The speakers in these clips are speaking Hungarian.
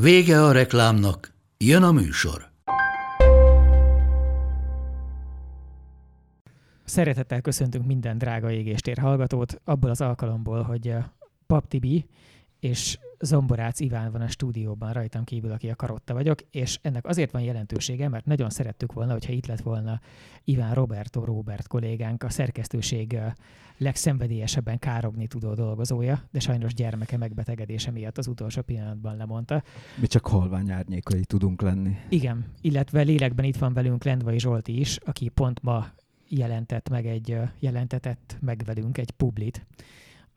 Vége a reklámnak, jön a műsor. Szeretettel köszöntünk minden drága égéstér hallgatót, abból az alkalomból, hogy eh, Pap Tibi és Zomborác Iván van a stúdióban rajtam kívül, aki a karotta vagyok, és ennek azért van jelentősége, mert nagyon szerettük volna, hogyha itt lett volna Iván Roberto Robert kollégánk, a szerkesztőség legszenvedélyesebben károgni tudó dolgozója, de sajnos gyermeke megbetegedése miatt az utolsó pillanatban lemondta. Mi csak halvány árnyékai tudunk lenni. Igen, illetve lélekben itt van velünk Lendvai Zsolti is, aki pont ma jelentett meg egy, jelentetett meg velünk egy publit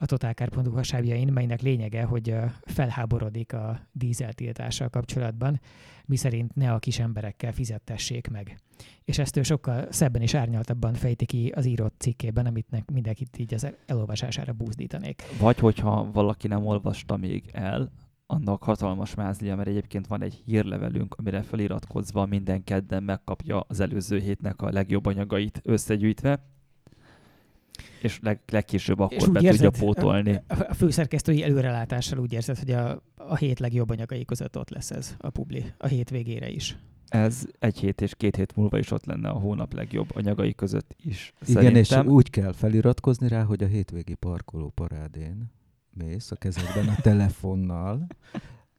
a totálkár.hu hasábjain, melynek lényege, hogy felháborodik a dízeltiltással kapcsolatban, miszerint ne a kis emberekkel fizettessék meg. És ezt ő sokkal szebben és árnyaltabban fejti ki az írott cikkében, amit mindenkit így az elolvasására búzdítanék. Vagy hogyha valaki nem olvasta még el, annak hatalmas mázlia, mert egyébként van egy hírlevelünk, amire feliratkozva minden kedden megkapja az előző hétnek a legjobb anyagait összegyűjtve, és leg, legkésőbb akkor és be érzed, tudja pótolni. A főszerkesztői előrelátással úgy érzed, hogy a, a hét legjobb anyagai között ott lesz ez a publi, a hét végére is. Ez egy hét és két hét múlva is ott lenne a hónap legjobb anyagai között is. Igen, Szerintem. és úgy kell feliratkozni rá, hogy a hétvégi parkoló parádén mész a kezedben a telefonnal,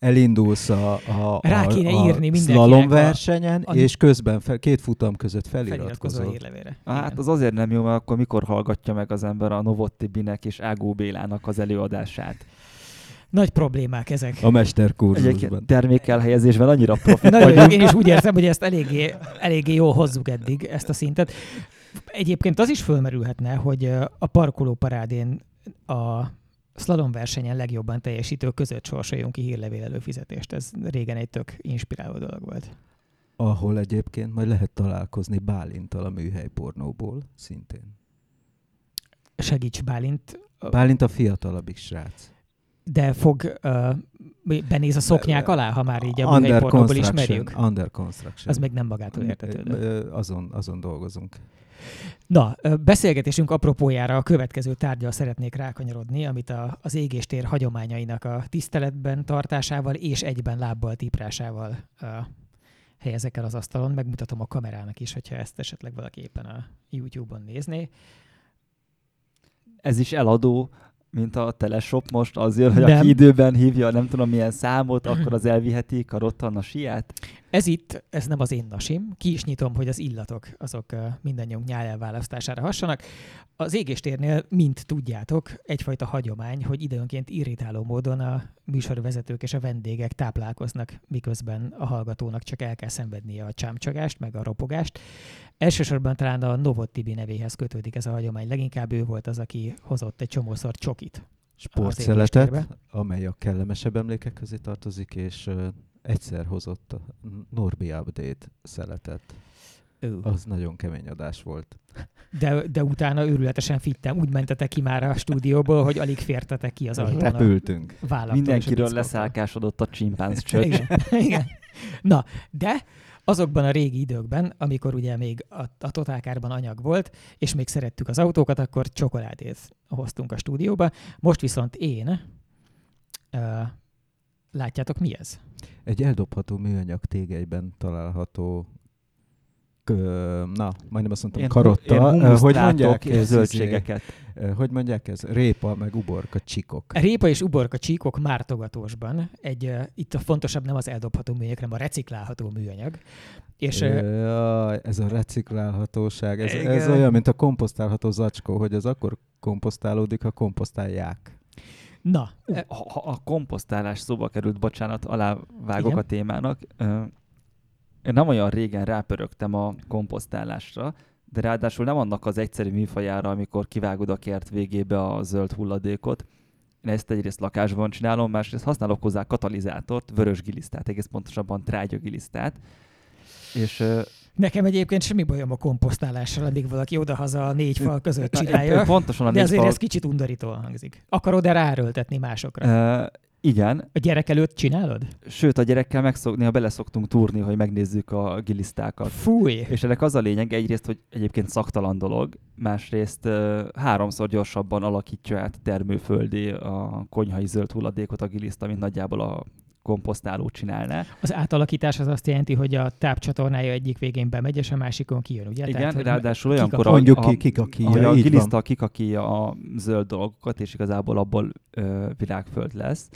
elindulsz a, a, Rá kéne a, írni a slalom versenyen, a, és közben fel, két futam között feliratkozol. Hát az azért nem jó, mert akkor mikor hallgatja meg az ember a Novotti Binek és Ágó Bélának az előadását. Nagy problémák ezek. A mesterkurzusban. Termékelhelyezésben annyira profi Nagyon Én is úgy érzem, hogy ezt eléggé, eléggé jól hozzuk eddig, ezt a szintet. Egyébként az is fölmerülhetne, hogy a parkoló parádén a slalom versenyen legjobban teljesítő között sorsoljunk ki hírlevél előfizetést. Ez régen egy tök inspiráló dolog volt. Ahol egyébként majd lehet találkozni Bálintal a műhely pornóból szintén. Segíts Bálint. Bálint a fiatalabbik srác. De fog, uh, benéz a szoknyák alá, ha már így a műhely pornóból ismerjük? Under construction. Az még nem magától értetődő. Azon, azon dolgozunk. Na, beszélgetésünk apropójára a következő tárgyal szeretnék rákanyarodni, amit a, az égéstér hagyományainak a tiszteletben tartásával és egyben lábbal tiprásával uh, helyezek el az asztalon. Megmutatom a kamerának is, hogyha ezt esetleg valaki éppen a YouTube-on nézné. Ez is eladó mint a teleshop most, azért, hogy nem. aki időben hívja, nem tudom milyen számot, akkor az elviheti karottan a siát. Ez itt, ez nem az én nasim. Ki is nyitom, hogy az illatok azok mindannyiunk nyájelválasztására hassanak. Az égéstérnél, mint tudjátok, egyfajta hagyomány, hogy időnként irritáló módon a műsorvezetők és a vendégek táplálkoznak, miközben a hallgatónak csak el kell szenvednie a csámcsagást, meg a ropogást. Elsősorban talán a Novot Tibi nevéhez kötődik ez a hagyomány. Leginkább ő volt az, aki hozott egy csomószor csokit. Sportszeletet, amely a kellemesebb emlékek közé tartozik, és uh, egyszer hozott a Norbi Update szeletet. Uh. Az nagyon kemény adás volt. De, de utána őrületesen fittem. Úgy mentetek ki már a stúdióból, hogy alig fértetek ki az ajtón. Repültünk. Mindenkiről leszállkásodott a csimpánz csöcs. Igen. Igen. Na, de azokban a régi időkben, amikor ugye még a, a totálkárban anyag volt, és még szerettük az autókat, akkor csokoládét hoztunk a stúdióba. Most viszont én, uh, látjátok mi ez? Egy eldobható műanyag tégelyben található na, majdnem azt mondtam, én, karotta. Én hogy mondják ez, zöldségeket. Hogy mondják ez? Répa, meg uborka csíkok. Répa és uborka csíkok mártogatósban. Egy, itt a fontosabb nem az eldobható műanyag, hanem a reciklálható műanyag. És, ja, ez a reciklálhatóság, ez, ez olyan, mint a komposztálható zacskó, hogy az akkor komposztálódik, ha komposztálják. Na. Ha, ha a komposztálás szóba került, bocsánat, alávágok Igen. a témának, én nem olyan régen rápörögtem a komposztálásra, de ráadásul nem annak az egyszerű műfajára, amikor kivágod a kert végébe a zöld hulladékot, Én ezt egyrészt lakásban csinálom, másrészt használok hozzá katalizátort, vörös gilisztát, egész pontosabban trágyagilisztát. És Nekem egyébként semmi bajom a komposztálással, addig valaki odahaza a négy fal között csinálja. Pontosan a de azért fal... ez kicsit undorítóan hangzik. Akarod-e ráröltetni másokra? Uh, igen. A gyerek előtt csinálod? Sőt, a gyerekkel megszok, néha bele szoktunk túrni, hogy megnézzük a gilisztákat. Fúj! És ennek az a lényeg egyrészt, hogy egyébként szaktalan dolog, másrészt uh, háromszor gyorsabban alakítja át termőföldé a konyhai zöld hulladékot a giliszta, mint nagyjából a komposztáló csinálná. Az átalakítás az azt jelenti, hogy a tápcsatornája egyik végén bemegy, és a másikon kijön, ugye? Igen, Tehát, ráadásul olyankor, mondjuk ki, kikakíja, a giliszta kikakíja a zöld dolgokat, és igazából abból ö, virágföld lesz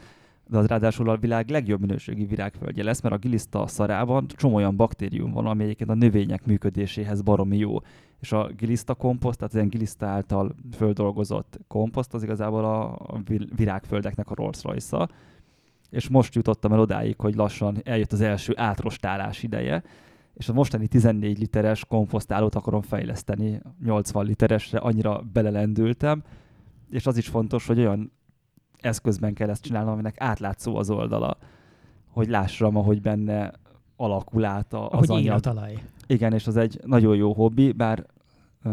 de az ráadásul a világ legjobb minőségi virágföldje lesz, mert a giliszta szarában csomó olyan baktérium van, ami egyébként a növények működéséhez baromi jó. És a giliszta komposzt, tehát ilyen giliszta által földolgozott komposzt, az igazából a virágföldeknek a Rolls royce és most jutottam el odáig, hogy lassan eljött az első átrostálás ideje, és a mostani 14 literes komposztálót akarom fejleszteni 80 literesre, annyira belelendültem, és az is fontos, hogy olyan eszközben kell ezt csinálnom, aminek átlátszó az oldala, hogy lássam, ahogy benne alakul át az ahogy anyag. a talaj. Igen, és az egy nagyon jó hobbi, bár uh,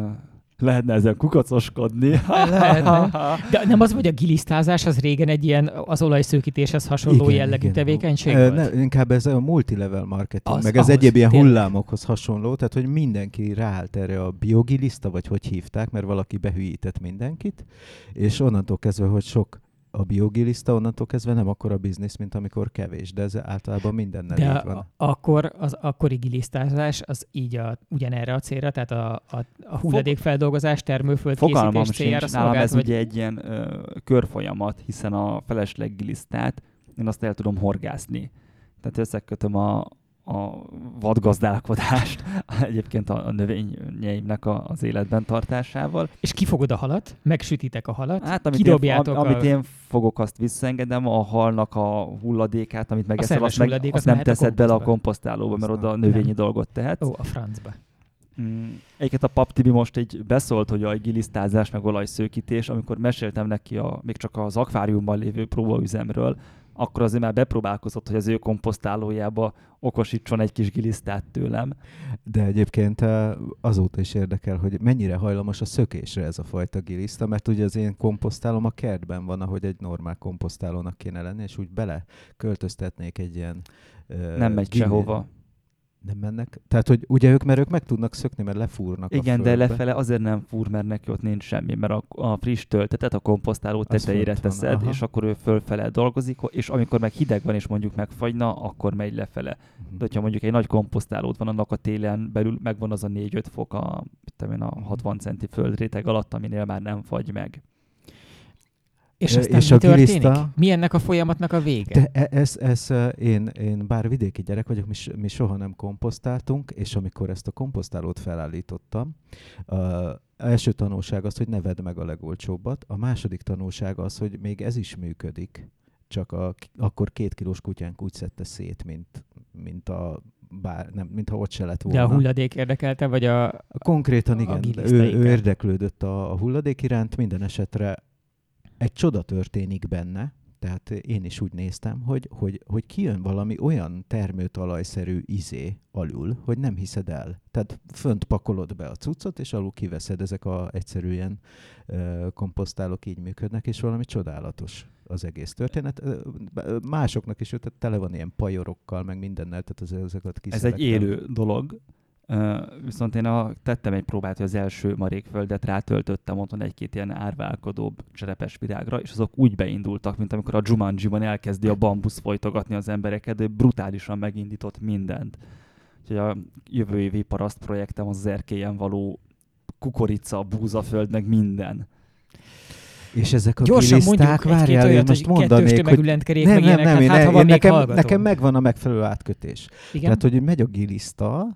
lehetne ezen kukacoskodni. Lehetne. De nem az, hogy a gilisztázás az régen egy ilyen az olajszőkítéshez hasonló igen, jellegű igen. tevékenység volt? Ne, inkább ez a multilevel marketing, az, meg ez egyéb ilyen tényleg. hullámokhoz hasonló, tehát hogy mindenki ráállt erre a biogiliszta, vagy hogy hívták, mert valaki behűített mindenkit, és onnantól kezdve, hogy sok a biogiliszta onnantól kezdve nem akkora biznisz, mint amikor kevés, de ez általában mindennel de így van. akkor az akkori gilisztázás az így a, ugyanerre a célra, tehát a, a, a hulladékfeldolgozás, termőföld Fogalmam készítés céljára Nálam ez vagy... ugye egy ilyen ö, körfolyamat, hiszen a felesleg gilisztát én azt el tudom horgászni. Tehát összekötöm a, a vadgazdálkodást egyébként a, a növényeimnek a, az életben tartásával. És kifogod a halat? Megsütitek a halat? Hát, amit Kidobjátok én, am, a... amit én fogok, azt visszaengedem, a halnak a hulladékát, amit megeszel, azt, meg, azt, azt nem teszed bele a komposztálóba, mert oda a növényi nem. dolgot tehet. Ó, a francba. Mm, egyébként a Pap Tibi most egy beszólt, hogy a gilisztázás meg olajszőkítés, amikor meséltem neki a, még csak az akváriumban lévő próbaüzemről, akkor azért már bepróbálkozott, hogy az ő komposztálójába okosítson egy kis gilisztát tőlem. De egyébként eh, azóta is érdekel, hogy mennyire hajlamos a szökésre ez a fajta giliszta, mert ugye az én komposztálom a kertben van, ahogy egy normál komposztálónak kéne lenni, és úgy bele költöztetnék egy ilyen... Uh, Nem megy gili- sehova nem mennek. Tehát, hogy ugye ők, mert ők meg tudnak szökni, mert lefúrnak Igen, a de lefele azért nem fúr, mert neki ott nincs semmi, mert a, a friss töltetet a komposztáló tetejére teszed, van, és akkor ő fölfele dolgozik, és amikor meg hideg van, és mondjuk megfagyna, akkor megy lefele. Uh-huh. De hogyha mondjuk egy nagy komposztálód van, annak a télen belül megvan az a 4-5 fok a, én, a 60 centi földréteg alatt, aminél már nem fagy meg. És aztán és mi a történik? Giliszta, mi ennek a folyamatnak a vége? De e- ez, ez, én, én bár vidéki gyerek vagyok, mi, mi soha nem komposztáltunk, és amikor ezt a komposztálót felállítottam, uh, első tanulság az, hogy ne vedd meg a legolcsóbbat, a második tanulság az, hogy még ez is működik, csak a, akkor két kilós kutyánk úgy szedte szét, mint, mint a bár nem, mintha ott se lett volna. De a hulladék érdekelte, vagy a Konkrétan igen, a ő, ő érdeklődött a, a hulladék iránt, minden esetre egy csoda történik benne, tehát én is úgy néztem, hogy, hogy, hogy kijön valami olyan termőtalajszerű izé alul, hogy nem hiszed el. Tehát fönt pakolod be a cuccot, és alul kiveszed, ezek a egyszerűen uh, komposztálok így működnek, és valami csodálatos az egész történet. Másoknak is, tehát tele van ilyen pajorokkal, meg mindennel, tehát ezeket Ez egy élő dolog, viszont én a, tettem egy próbát, hogy az első marékföldet rátöltöttem otthon egy-két ilyen árválkodóbb cserepes virágra, és azok úgy beindultak, mint amikor a Jumanji-ban elkezdi a bambusz folytogatni az embereket, de brutálisan megindított mindent. Úgyhogy a jövő évi paraszt projektem az, az erkélyen való kukorica, búzaföld, meg minden. És ezek a Gyorsan giliszták, várjál, én most mondanék, hogy nem, nem, nem, hát, én, ha én nekem, nekem megvan a megfelelő átkötés. Igen? Tehát, hogy megy a giliszta,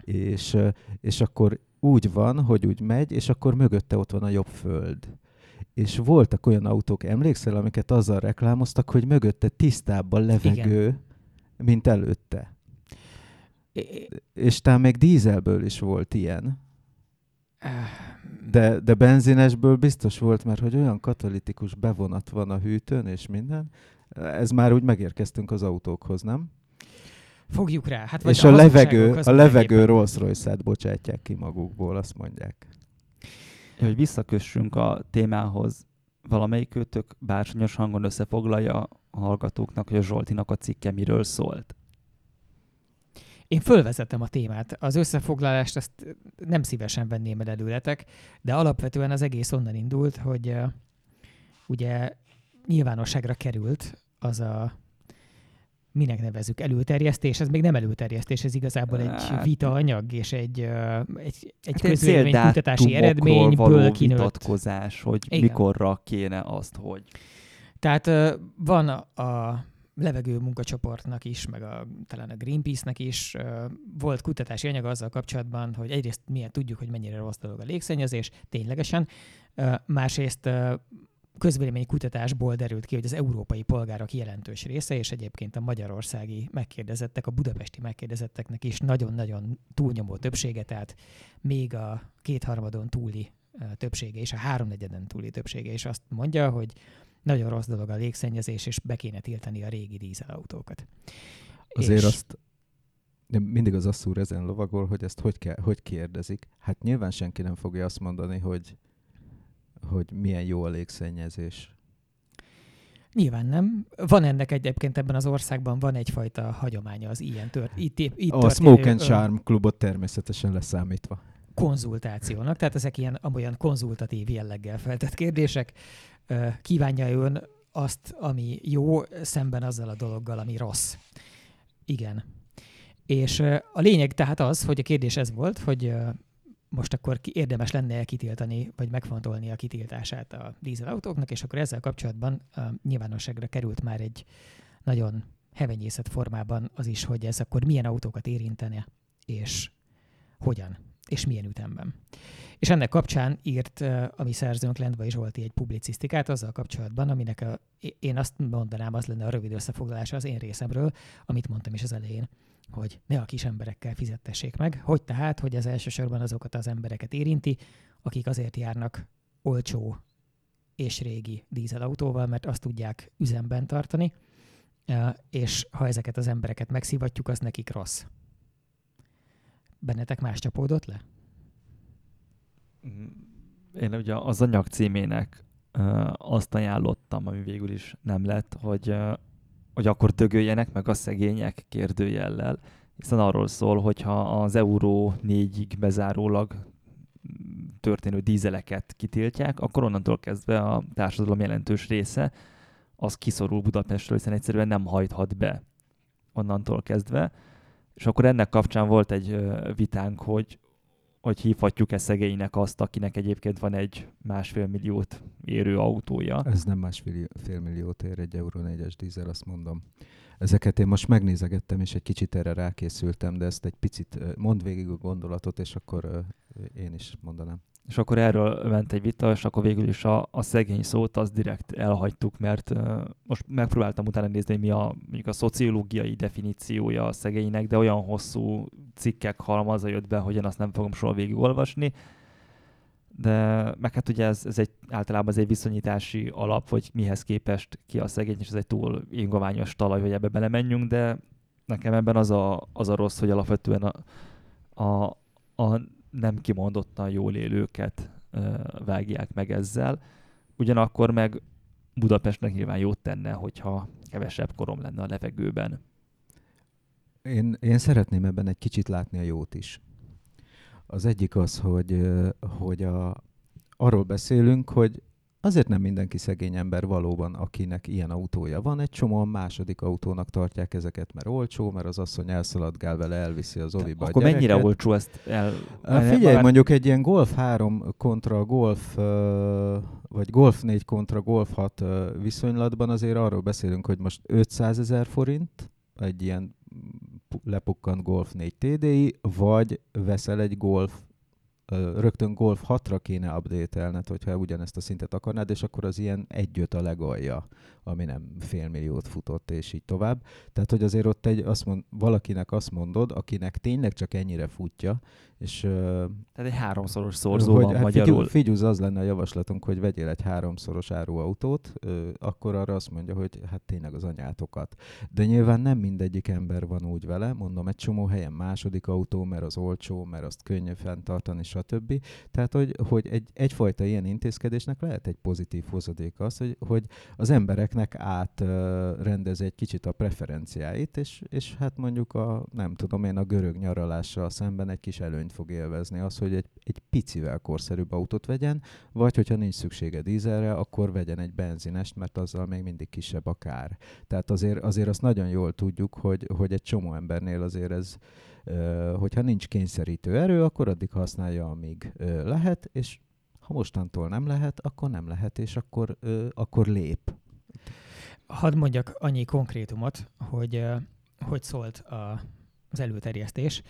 és, és akkor úgy van, hogy úgy megy, és akkor mögötte ott van a jobb föld. És voltak olyan autók, emlékszel, amiket azzal reklámoztak, hogy mögötte tisztább a levegő, Igen. mint előtte. É, és talán még dízelből is volt ilyen. De, de benzinesből biztos volt, mert hogy olyan katalitikus bevonat van a hűtőn és minden, ez már úgy megérkeztünk az autókhoz, nem? Fogjuk rá. Hát vagy és a, a levegő, a levegő Rolls Royce-át bocsátják ki magukból, azt mondják. Hogy visszakössünk a témához, valamelyik őtök bársonyos hangon összefoglalja a hallgatóknak, hogy a Zsoltinak a cikke miről szólt? Én fölvezetem a témát. Az összefoglalást azt nem szívesen venném el előletek, de alapvetően az egész onnan indult, hogy uh, ugye nyilvánosságra került az a minek nevezük, előterjesztés, ez még nem előterjesztés, ez igazából egy hát, vita anyag és egy, egy, egy hát közvélemény kutatási eredményből kinőtt. vitatkozás, hogy Igen. mikorra kéne azt, hogy... Tehát van a levegő munkacsoportnak is, meg a, talán a Greenpeace-nek is volt kutatási anyag azzal kapcsolatban, hogy egyrészt milyen tudjuk, hogy mennyire rossz dolog a légszennyezés, ténylegesen, másrészt közvélemény kutatásból derült ki, hogy az európai polgárok jelentős része, és egyébként a magyarországi megkérdezettek, a budapesti megkérdezetteknek is nagyon-nagyon túlnyomó többsége, tehát még a kétharmadon túli többsége és a háromnegyeden túli többsége is azt mondja, hogy nagyon rossz dolog a légszennyezés, és be kéne tiltani a régi dízelautókat. Azért és... azt mindig az asszúr ezen lovagol, hogy ezt hogy, kell, hogy kérdezik. Hát nyilván senki nem fogja azt mondani, hogy hogy milyen jó a légszennyezés. Nyilván nem. Van ennek egyébként ebben az országban van egyfajta hagyománya az ilyen tört. Itt, itt a Smoke and Charm klubot természetesen leszámítva. Konzultációnak, tehát ezek ilyen olyan konzultatív jelleggel feltett kérdések. Kívánja ön azt, ami jó, szemben azzal a dologgal, ami rossz. Igen. És a lényeg tehát az, hogy a kérdés ez volt, hogy most akkor érdemes lenne kitiltani, vagy megfontolni a kitiltását a dízelautóknak, és akkor ezzel kapcsolatban uh, nyilvánosságra került már egy nagyon hevenyészet formában az is, hogy ez akkor milyen autókat érintene, és hogyan, és milyen ütemben. És ennek kapcsán írt a mi szerzőnk Lendvai Zsolti egy publicisztikát azzal kapcsolatban, aminek a, én azt mondanám, az lenne a rövid összefoglalása az én részemről, amit mondtam is az elején, hogy ne a kis emberekkel fizettessék meg. Hogy tehát, hogy ez elsősorban azokat az embereket érinti, akik azért járnak olcsó és régi dízelautóval, mert azt tudják üzemben tartani, és ha ezeket az embereket megszivatjuk, az nekik rossz. Bennetek más csapódott le? Én ugye az anyag címének azt ajánlottam, ami végül is nem lett, hogy hogy akkor dögöljenek meg a szegények kérdőjellel, hiszen arról szól, hogyha az euró négyig bezárólag történő dízeleket kitiltják, akkor onnantól kezdve a társadalom jelentős része az kiszorul Budapestről, hiszen egyszerűen nem hajthat be onnantól kezdve. És akkor ennek kapcsán volt egy vitánk, hogy, hogy hívhatjuk-e szegénynek azt, akinek egyébként van egy másfél milliót érő autója. Ez nem másfél milliót ér egy Euro 4-es dízel, azt mondom. Ezeket én most megnézegettem, és egy kicsit erre rákészültem, de ezt egy picit mond végig a gondolatot, és akkor én is mondanám. És akkor erről ment egy vita, és akkor végül is a, a szegény szót az direkt elhagytuk, mert uh, most megpróbáltam utána nézni, mi a, mondjuk a szociológiai definíciója a szegénynek, de olyan hosszú cikkek halmaza jött be, hogy én azt nem fogom soha végigolvasni. De meg hát ugye ez, ez egy, általában ez egy viszonyítási alap, hogy mihez képest ki a szegény, és ez egy túl ingoványos talaj, hogy ebbe belemenjünk, de nekem ebben az a, az a rossz, hogy alapvetően a, a, a nem kimondottan jól élőket vágják meg ezzel. Ugyanakkor meg Budapestnek nyilván jót tenne, hogyha kevesebb korom lenne a levegőben. Én, én szeretném ebben egy kicsit látni a jót is. Az egyik az, hogy, hogy a, arról beszélünk, hogy Azért nem mindenki szegény ember valóban, akinek ilyen autója van. Egy csomóan második autónak tartják ezeket, mert olcsó, mert az asszony elszaladgál vele, elviszi az oviba Akkor mennyire olcsó ezt el... Figyelj, már... mondjuk egy ilyen Golf 3 kontra Golf, vagy Golf 4 kontra Golf 6 viszonylatban azért arról beszélünk, hogy most 500 ezer forint egy ilyen lepukkant Golf 4 TDI, vagy veszel egy Golf rögtön Golf 6-ra kéne update-elned, hogyha ugyanezt a szintet akarnád, és akkor az ilyen egyöt a legalja, ami nem fél milliót futott, és így tovább. Tehát, hogy azért ott egy, azt mond, valakinek azt mondod, akinek tényleg csak ennyire futja, és... Tehát egy háromszoros szorzó hogy, hát magyarul. Figyelj, az lenne a javaslatunk, hogy vegyél egy háromszoros áruautót, akkor arra azt mondja, hogy hát tényleg az anyátokat. De nyilván nem mindegyik ember van úgy vele, mondom, egy csomó helyen második autó, mert az olcsó, mert azt könnyű fenntartani, stb. Tehát, hogy, hogy egy, egyfajta ilyen intézkedésnek lehet egy pozitív hozadék az, hogy, hogy az embereknek átrendez egy kicsit a preferenciáit, és, és hát mondjuk a, nem tudom én, a görög nyaralással szemben egy kis előnyt fog élvezni az, hogy egy, egy picivel korszerűbb autót vegyen, vagy hogyha nincs szüksége dízelre, akkor vegyen egy benzinest, mert azzal még mindig kisebb a kár. Tehát azért, azért azt nagyon jól tudjuk, hogy, hogy egy csomó embernél azért ez, hogyha nincs kényszerítő erő, akkor addig használja, amíg lehet, és ha mostantól nem lehet, akkor nem lehet, és akkor, akkor lép. Hadd mondjak annyi konkrétumot, hogy hogy szólt a, az előterjesztés.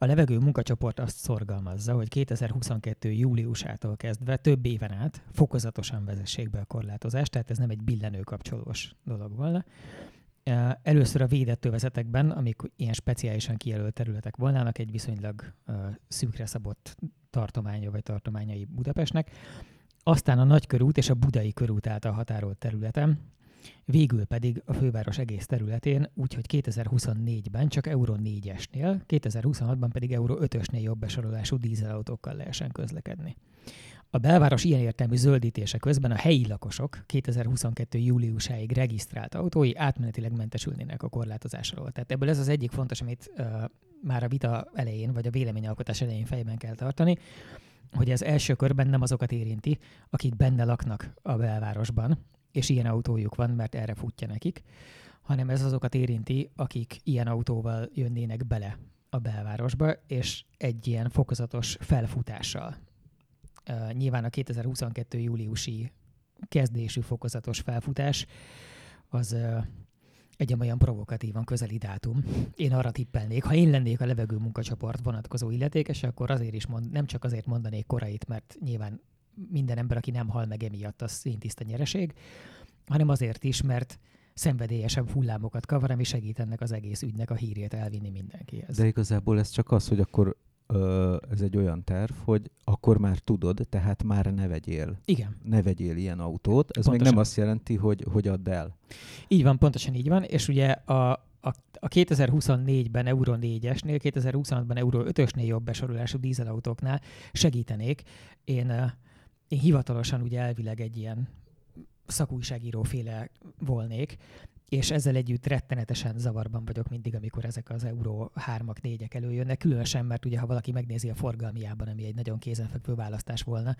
A levegő munkacsoport azt szorgalmazza, hogy 2022. júliusától kezdve több éven át fokozatosan vezessék be a korlátozást, tehát ez nem egy billenő kapcsolós dolog volna. Először a védett övezetekben, amik ilyen speciálisan kijelölt területek volnának, egy viszonylag szűkre szabott tartománya vagy tartományai Budapestnek, aztán a Nagykörút és a Budai körút által határolt területen, végül pedig a főváros egész területén, úgyhogy 2024-ben csak Euró 4-esnél, 2026-ban pedig Euró 5-ösnél jobb besorolású dízelautókkal lehessen közlekedni. A belváros ilyen értelmű zöldítése közben a helyi lakosok 2022. júliusáig regisztrált autói átmenetileg mentesülnének a korlátozásról. Tehát ebből ez az egyik fontos, amit uh, már a vita elején, vagy a véleményalkotás elején fejben kell tartani, hogy ez első körben nem azokat érinti, akik benne laknak a belvárosban, és ilyen autójuk van, mert erre futja nekik, hanem ez azokat érinti, akik ilyen autóval jönnének bele a belvárosba, és egy ilyen fokozatos felfutással. Uh, nyilván a 2022. júliusi kezdésű fokozatos felfutás az uh, egy olyan provokatívan közeli dátum. Én arra tippelnék, ha én lennék a levegő munkacsoport vonatkozó illetékes, akkor azért is mond, nem csak azért mondanék korait, mert nyilván minden ember, aki nem hal meg emiatt, az színtiszta nyereség, hanem azért is, mert szenvedélyesebb hullámokat kavar, ami segít ennek az egész ügynek a hírét elvinni mindenkihez. De igazából ez csak az, hogy akkor ö, ez egy olyan terv, hogy akkor már tudod, tehát már ne vegyél. Igen. Ne vegyél ilyen autót. Ez pontosan. még nem azt jelenti, hogy, hogy add el. Így van, pontosan így van, és ugye a, a, a 2024-ben Euro 4-esnél, 2026-ban Euro 5-ösnél jobb besorolású dízelautóknál segítenék. Én én hivatalosan ugye elvileg egy ilyen szakújságíró féle volnék, és ezzel együtt rettenetesen zavarban vagyok mindig, amikor ezek az Euró 3-ak, 4-ek előjönnek, különösen, mert ugye ha valaki megnézi a forgalmiában, ami egy nagyon kézenfekvő választás volna,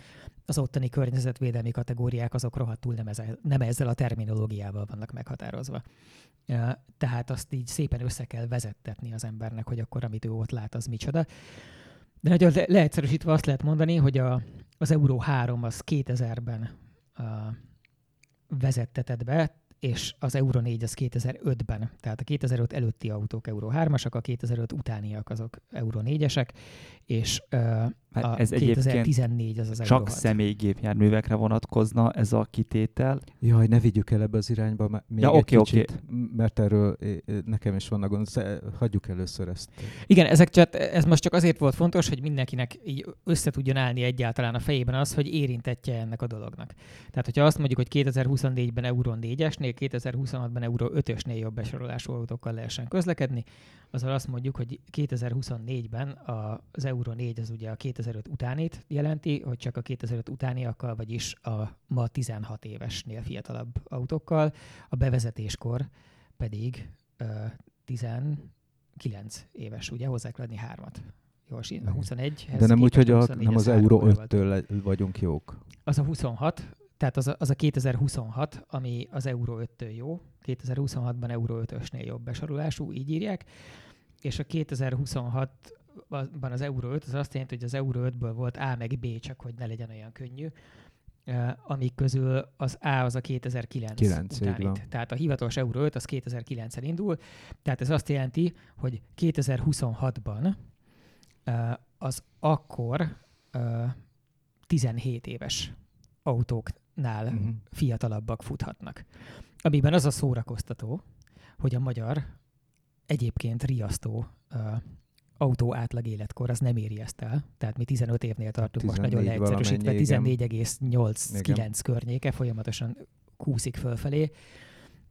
az ottani környezetvédelmi kategóriák azok rohadtul nem, ezzel, nem ezzel a terminológiával vannak meghatározva. Tehát azt így szépen össze kell vezettetni az embernek, hogy akkor amit ő ott lát, az micsoda. De nagyon le- leegyszerűsítve azt lehet mondani, hogy a, az Euró 3 az 2000-ben uh, vezettetett be, és az Euro 4 az 2005-ben, tehát a 2005 előtti autók Euro 3-asak, a 2005 utániak azok Euro 4-esek, és uh, a ez 2014 az az Csak 6. személygépjárművekre vonatkozna ez a kitétel. Jaj, ne vigyük el ebbe az irányba még ja, egy okay, kicsit, okay. mert erről nekem is vannak gondol, hagyjuk először ezt. Igen, ezek csak, ez most csak azért volt fontos, hogy mindenkinek így össze tudjon állni egyáltalán a fejében az, hogy érintettje ennek a dolognak. Tehát, hogyha azt mondjuk, hogy 2024-ben Euro 4-esnél, 2026-ban Euro 5-ösnél jobb besorolású autókkal lehessen közlekedni, azzal azt mondjuk, hogy 2024-ben az Euro 4 az ugye a 2005 utánét jelenti, hogy csak a 2005 utániakkal, vagyis a ma 16 évesnél fiatalabb autókkal, a bevezetéskor pedig uh, 19 éves, ugye? Hozzá kell adni hármat. Jó, a 21 De nem úgy, hogy a, nem az Euro 5-től vagyunk jók. Az a 26, tehát az a, az a 2026, ami az Euro 5-től jó, 2026-ban Euro 5-ösnél jobb besorolású, így írják, és a 2026-ban az Euro 5, az azt jelenti, hogy az Euro 5-ből volt A meg B, csak hogy ne legyen olyan könnyű, amik közül az A az a 2009 9, utánit. Tehát a hivatalos Euro 5 az 2009-en indul, tehát ez azt jelenti, hogy 2026-ban az akkor ö, 17 éves autóknál uh-huh. fiatalabbak futhatnak. Amiben az a szórakoztató, hogy a magyar egyébként riasztó autó átlag életkor az nem éri ezt el. Tehát mi 15 évnél tartunk most nagyon leegyszerűsítve, 14,8-9 környéke folyamatosan kúszik fölfelé,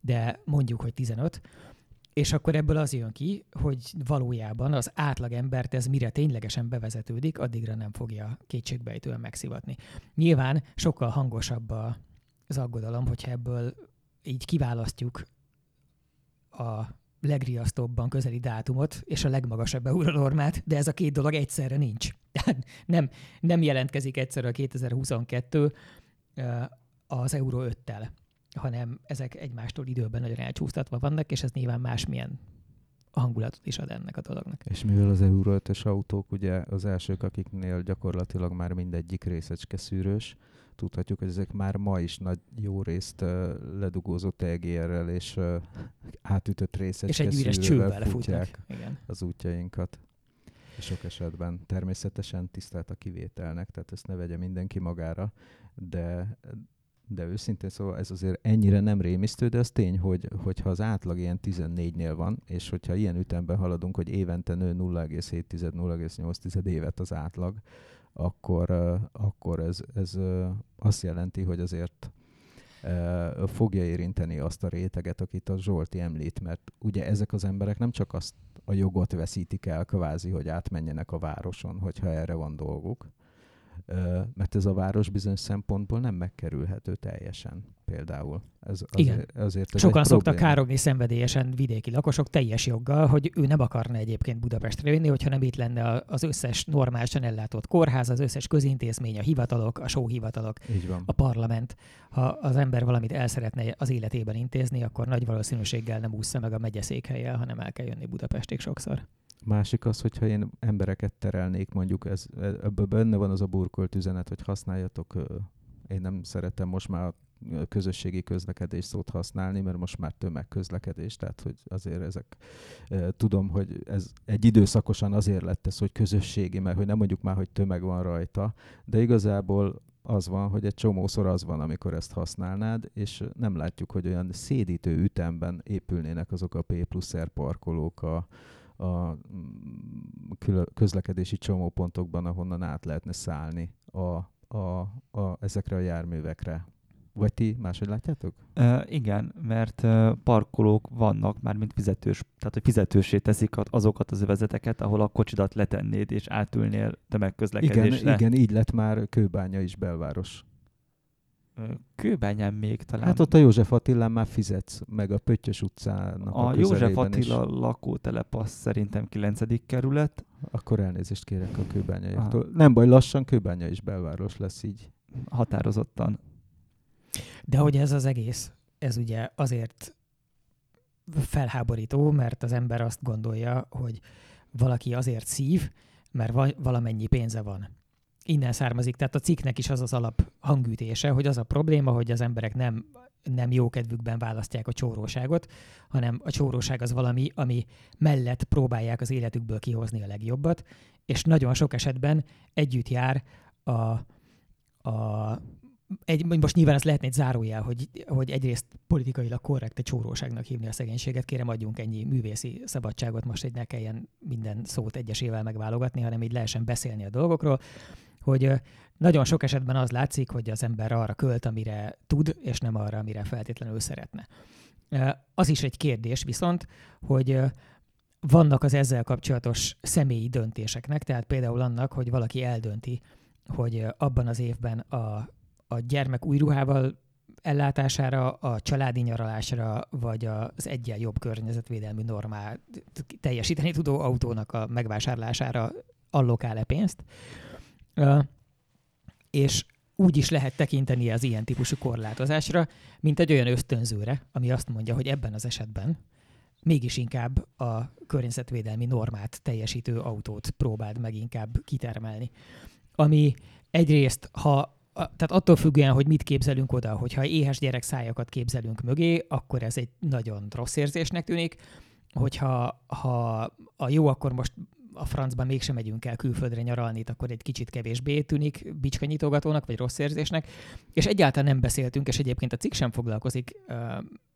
de mondjuk, hogy 15. És akkor ebből az jön ki, hogy valójában az átlag embert ez mire ténylegesen bevezetődik, addigra nem fogja kétségbejtően megszivatni. Nyilván sokkal hangosabb az aggodalom, hogyha ebből így kiválasztjuk a legriasztóbban közeli dátumot és a legmagasabb euronormát, de ez a két dolog egyszerre nincs. Tehát nem, nem jelentkezik egyszerre a 2022 az Euró 5-tel, hanem ezek egymástól időben nagyon elcsúsztatva vannak, és ez nyilván másmilyen hangulatot is ad ennek a dolognak. És mivel az Euro 5 autók ugye az elsők, akiknél gyakorlatilag már mindegyik részecske szűrős, tudhatjuk, hogy ezek már ma is nagy jó részt uh, ledugózott EGR-rel és uh, átütött részecske És egy üres csővel futják Igen. az útjainkat. Sok esetben természetesen tisztelt a kivételnek, tehát ezt ne vegye mindenki magára, de, de őszintén szóval ez azért ennyire nem rémisztő, de az tény, hogy, hogyha az átlag ilyen 14-nél van, és hogyha ilyen ütemben haladunk, hogy évente nő 0,7-0,8 évet az átlag, akkor, akkor ez, ez azt jelenti, hogy azért fogja érinteni azt a réteget, akit a Zsolti említ, mert ugye ezek az emberek nem csak azt a jogot veszítik el kvázi, hogy átmenjenek a városon, hogyha erre van dolguk, mert ez a város bizonyos szempontból nem megkerülhető teljesen például. Ez azért, Igen. azért ez Sokan szoktak károgni szenvedélyesen vidéki lakosok teljes joggal, hogy ő nem akarna egyébként Budapestre jönni, hogyha nem itt lenne az összes normálisan ellátott kórház, az összes közintézmény, a hivatalok, a sóhivatalok, a parlament. Ha az ember valamit el szeretne az életében intézni, akkor nagy valószínűséggel nem úszza meg a megyeszékhelyel, hanem el kell jönni Budapestig sokszor. Másik az, hogyha én embereket terelnék, mondjuk ez, ebben benne van az a burkolt üzenet, hogy használjatok, én nem szeretem most már a közösségi közlekedés szót használni, mert most már tömegközlekedés, tehát hogy azért ezek, tudom, hogy ez egy időszakosan azért lett ez, hogy közösségi, mert hogy nem mondjuk már, hogy tömeg van rajta, de igazából az van, hogy egy csomószor az van, amikor ezt használnád, és nem látjuk, hogy olyan szédítő ütemben épülnének azok a P plusz R parkolók a, a mm, közlekedési csomópontokban, ahonnan át lehetne szállni a, a, a, ezekre a járművekre. Vagy ti máshogy látjátok? Uh, igen, mert uh, parkolók vannak már, mint fizetős, tehát hogy fizetősé teszik azokat az övezeteket, ahol a kocsidat letennéd és átülnél tömegközlekedésre. Igen, igen, így lett már Kőbánya is belváros. Kőbányán még talán. Hát ott a József Attilán már fizetsz, meg a Pöttyös utcának a, a József Attila is. lakótelep az szerintem 9. kerület. Akkor elnézést kérek a kőbányaiaktól. Ah. Nem baj, lassan Kőbánya is belváros lesz így. Határozottan. De hogy ez az egész, ez ugye azért felháborító, mert az ember azt gondolja, hogy valaki azért szív, mert valamennyi pénze van innen származik. Tehát a cikknek is az az alap hangütése, hogy az a probléma, hogy az emberek nem, nem jó kedvükben választják a csóróságot, hanem a csóróság az valami, ami mellett próbálják az életükből kihozni a legjobbat, és nagyon sok esetben együtt jár a, a egy, most nyilván ez lehetne egy zárójel, hogy, hogy egyrészt politikailag korrekt egy csóróságnak hívni a szegénységet, kérem adjunk ennyi művészi szabadságot, most egy ne kelljen minden szót egyesével megválogatni, hanem így lehessen beszélni a dolgokról hogy nagyon sok esetben az látszik, hogy az ember arra költ, amire tud, és nem arra, amire feltétlenül szeretne. Az is egy kérdés viszont, hogy vannak az ezzel kapcsolatos személyi döntéseknek, tehát például annak, hogy valaki eldönti, hogy abban az évben a, a gyermek új ruhával ellátására, a családi nyaralásra, vagy az egyen jobb környezetvédelmi normát teljesíteni tudó autónak a megvásárlására allokál-e pénzt és úgy is lehet tekinteni az ilyen típusú korlátozásra, mint egy olyan ösztönzőre, ami azt mondja, hogy ebben az esetben mégis inkább a környezetvédelmi normát teljesítő autót próbáld meg inkább kitermelni. Ami egyrészt, ha tehát attól függően, hogy mit képzelünk oda, hogyha éhes gyerek szájakat képzelünk mögé, akkor ez egy nagyon rossz érzésnek tűnik, hogyha ha a jó, akkor most a francban mégsem megyünk el külföldre nyaralni, akkor egy kicsit kevésbé tűnik bicskanyitogatónak, vagy rossz érzésnek. És egyáltalán nem beszéltünk, és egyébként a cikk sem foglalkozik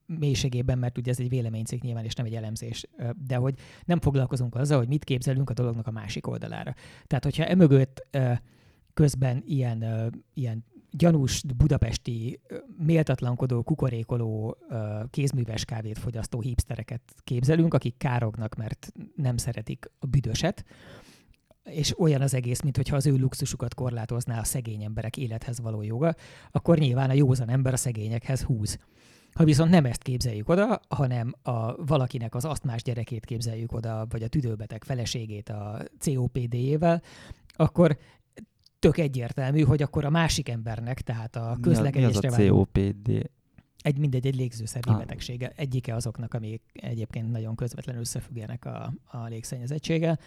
mélységében, mert ugye ez egy véleménycikk nyilván, és nem egy elemzés, de hogy nem foglalkozunk azzal, hogy mit képzelünk a dolognak a másik oldalára. Tehát, hogyha emögött közben ilyen, ilyen gyanús budapesti méltatlankodó, kukorékoló, kézműves kávét fogyasztó hipstereket képzelünk, akik kárognak, mert nem szeretik a büdöset, és olyan az egész, mintha az ő luxusukat korlátozná a szegény emberek élethez való joga, akkor nyilván a józan ember a szegényekhez húz. Ha viszont nem ezt képzeljük oda, hanem a valakinek az asztmás gyerekét képzeljük oda, vagy a tüdőbeteg feleségét a COPD-jével, akkor tök egyértelmű, hogy akkor a másik embernek, tehát a közlekedésre mi, mi az a COPD? Egy mindegy, egy légzőszervi ah. betegsége. Egyike azoknak, amik egyébként nagyon közvetlenül összefüggenek a, a légszennyezettséggel.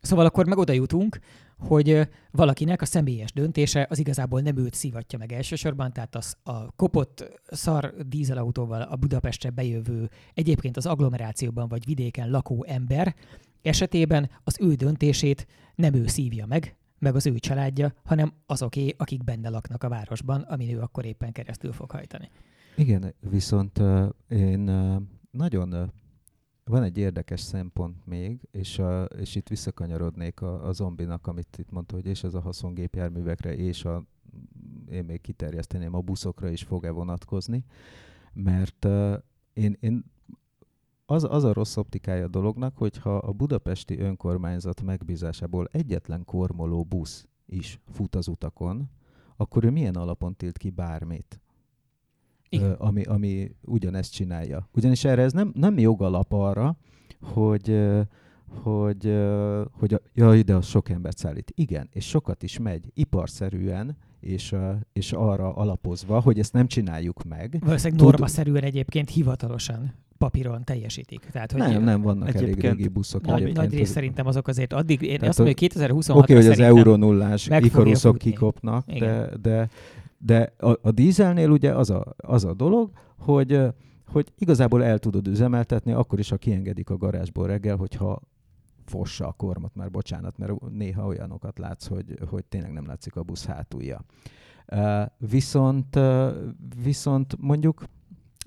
Szóval akkor meg oda jutunk, hogy valakinek a személyes döntése az igazából nem őt szivatja meg elsősorban, tehát az a kopott szar dízelautóval a Budapestre bejövő, egyébként az agglomerációban vagy vidéken lakó ember esetében az ő döntését nem ő szívja meg, meg az ő családja, hanem azoké, akik benne laknak a városban, amin ő akkor éppen keresztül fog hajtani. Igen, viszont uh, én uh, nagyon uh, van egy érdekes szempont még, és, a, és itt visszakanyarodnék a, a zombinak, amit itt mondta, hogy és ez a haszongépjárművekre, és a, én még kiterjeszteném, a buszokra is fog-e vonatkozni, mert uh, én, én az, az a rossz optikája a dolognak, hogyha a budapesti önkormányzat megbízásából egyetlen kormoló busz is fut az utakon, akkor ő milyen alapon tilt ki bármit? Ö, ami, ami ugyanezt csinálja. Ugyanis erre ez nem, nem jogalap arra, hogy, hogy, hogy a, jaj, de az sok embert szállít. Igen, és sokat is megy, iparszerűen, és, és arra alapozva, hogy ezt nem csináljuk meg. Valószínűleg normaszerűen egyébként hivatalosan papíron teljesítik. Tehát, hogy nem, nem, vannak elég régi buszok. Nagy, nagy rész szerintem azok azért addig, én Tehát azt mondom, hogy 2026 Oké, okay, hogy az euró nullás ikaruszok kikopnak, de, de, de a, a dízelnél ugye az a, az a dolog, hogy, hogy igazából el tudod üzemeltetni, akkor is, ha kiengedik a garázsból reggel, hogyha fossa a kormat, már bocsánat, mert néha olyanokat látsz, hogy, hogy tényleg nem látszik a busz hátulja. Uh, viszont, uh, viszont mondjuk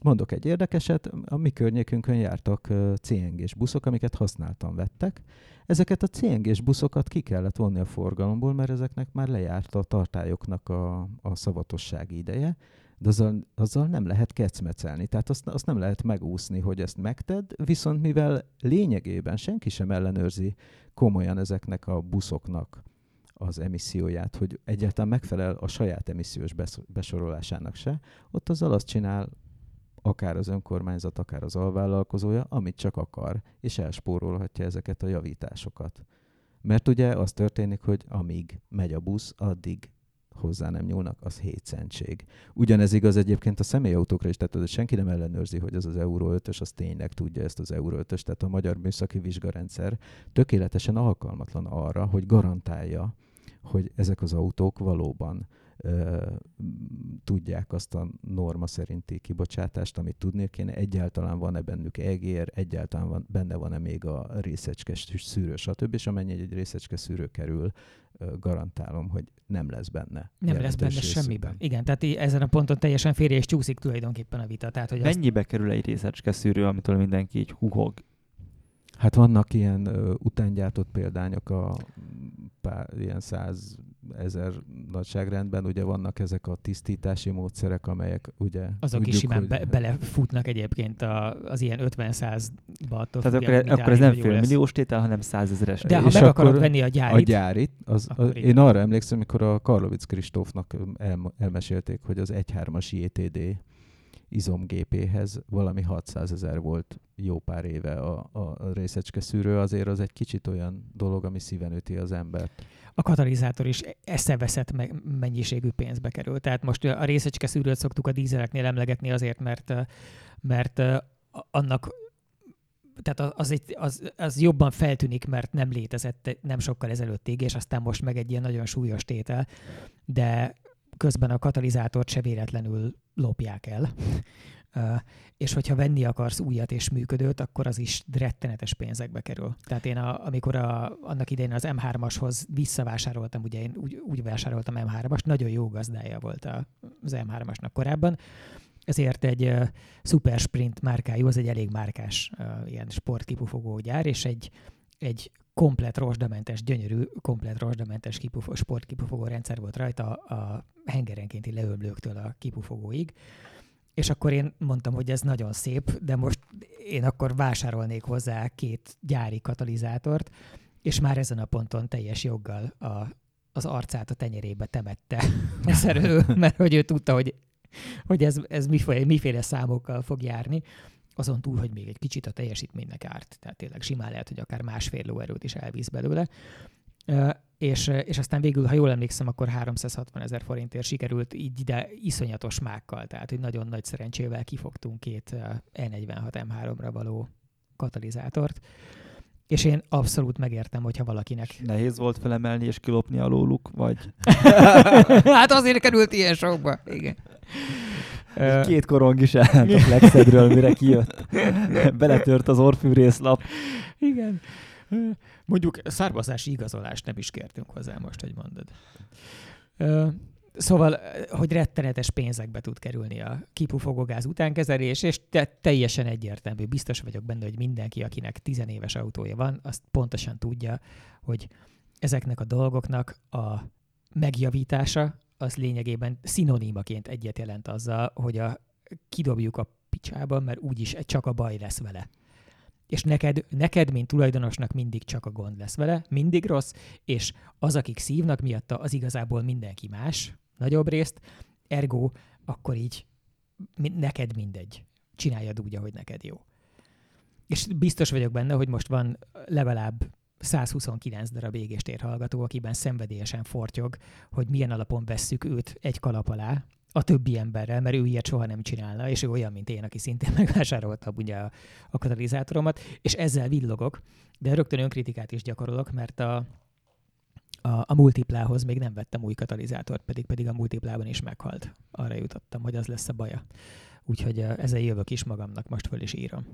Mondok egy érdekeset, a mi környékünkön jártak CNG-s buszok, amiket használtan vettek. Ezeket a CNG-s buszokat ki kellett vonni a forgalomból, mert ezeknek már lejárt a tartályoknak a, a szavatossági ideje, de azzal, azzal nem lehet kecmecelni. Tehát azt, azt nem lehet megúszni, hogy ezt megted, viszont mivel lényegében senki sem ellenőrzi komolyan ezeknek a buszoknak az emisszióját, hogy egyáltalán megfelel a saját emissziós besorolásának se, ott azzal azt csinál akár az önkormányzat, akár az alvállalkozója, amit csak akar, és elspórolhatja ezeket a javításokat. Mert ugye az történik, hogy amíg megy a busz, addig hozzá nem nyúlnak, az hétszentség. Ugyanez igaz egyébként a személyautókra is, tehát senki nem ellenőrzi, hogy az az Euró 5 az tényleg tudja ezt az Euró 5 tehát a magyar műszaki vizsgarendszer tökéletesen alkalmatlan arra, hogy garantálja, hogy ezek az autók valóban tudják azt a norma szerinti kibocsátást, amit tudni kéne. Egyáltalán van-e bennük EGR, egyáltalán van, benne van-e még a részecske szűrő, stb. És amennyi egy részecske szűrő kerül, garantálom, hogy nem lesz benne. Nem lesz benne részükben. semmiben. Igen, tehát ezen a ponton teljesen férje és csúszik tulajdonképpen a vita. Tehát, hogy Mennyibe azt... kerül egy részecske szűrő, amitől mindenki így huhog? Hát vannak ilyen ö, utángyártott példányok a pár, ilyen száz ezer nagyságrendben, ugye vannak ezek a tisztítási módszerek, amelyek ugye... Azok is simán hogy... be, belefutnak egyébként a, az ilyen 50-100-ba. Tehát akkor, akkor ez nem félmilliós tétel, hanem százezeres. De ha meg akarod venni a gyárit... A gyárit, az, a, én arra emlékszem, amikor a Karlovic Kristófnak el, elmesélték, hogy az 1.3-as JTD izomgépéhez valami 600 ezer volt jó pár éve a, a részecske szűrő, azért az egy kicsit olyan dolog, ami szíven üti az embert. A katalizátor is eszeveszett mennyiségű pénzbe kerül. Tehát most a részecske szűrőt szoktuk a dízeleknél emlegetni azért, mert, mert annak tehát az, egy, az, az jobban feltűnik, mert nem létezett nem sokkal ezelőttig, és aztán most meg egy ilyen nagyon súlyos tétel, de közben a katalizátort se véletlenül lopják el. és hogyha venni akarsz újat és működőt, akkor az is rettenetes pénzekbe kerül. Tehát én a, amikor a, annak idején az M3-ashoz visszavásároltam, ugye én úgy, úgy vásároltam M3-ast, nagyon jó gazdája volt az M3-asnak korábban, ezért egy uh, Super Sprint márkájú, az egy elég márkás uh, ilyen sportkipufogó gyár, és egy, egy komplet rozsdamentes, gyönyörű, komplet rozsdamentes kipufo, sportkipufogó rendszer volt rajta a hengerenkénti leömlőktől a kipufogóig. És akkor én mondtam, hogy ez nagyon szép, de most én akkor vásárolnék hozzá két gyári katalizátort, és már ezen a ponton teljes joggal a, az arcát a tenyerébe temette a szerelő, mert hogy ő tudta, hogy, hogy ez, ez miféle, miféle számokkal fog járni azon túl, hogy még egy kicsit a teljesítménynek árt. Tehát tényleg simán lehet, hogy akár másfél lóerőt is elvíz belőle. És, és aztán végül, ha jól emlékszem, akkor 360 ezer forintért sikerült így de iszonyatos mákkal, tehát hogy nagyon nagy szerencsével kifogtunk két E46 M3-ra való katalizátort. És én abszolút megértem, hogyha valakinek... Nehéz volt felemelni és kilopni alóluk, vagy... hát azért került ilyen sokba, igen. Két korong is elment a Flexedről, mire kijött. Beletört az orfűrészlap. Igen. Mondjuk származási igazolást nem is kértünk hozzá most, hogy mondod. Szóval, hogy rettenetes pénzekbe tud kerülni a kipufogógáz utánkezelés, és te, teljesen egyértelmű. Biztos vagyok benne, hogy mindenki, akinek tizenéves autója van, azt pontosan tudja, hogy ezeknek a dolgoknak a megjavítása az lényegében szinonimaként egyet jelent azzal, hogy a, kidobjuk a picsába, mert úgyis csak a baj lesz vele. És neked, neked, mint tulajdonosnak mindig csak a gond lesz vele, mindig rossz, és az, akik szívnak miatta, az igazából mindenki más, nagyobb részt, ergo akkor így neked mindegy. Csináljad úgy, ahogy neked jó. És biztos vagyok benne, hogy most van legalább 129 darab égéstér hallgató, akiben szenvedélyesen fortyog, hogy milyen alapon vesszük őt egy kalap alá, a többi emberrel, mert ő ilyet soha nem csinálna, és ő olyan, mint én, aki szintén megvásárolta ugye a, a katalizátoromat, és ezzel villogok, de rögtön önkritikát is gyakorolok, mert a, a, a multiplához még nem vettem új katalizátort, pedig pedig a multiplában is meghalt. Arra jutottam, hogy az lesz a baja. Úgyhogy ezzel jövök is magamnak, most föl is írom.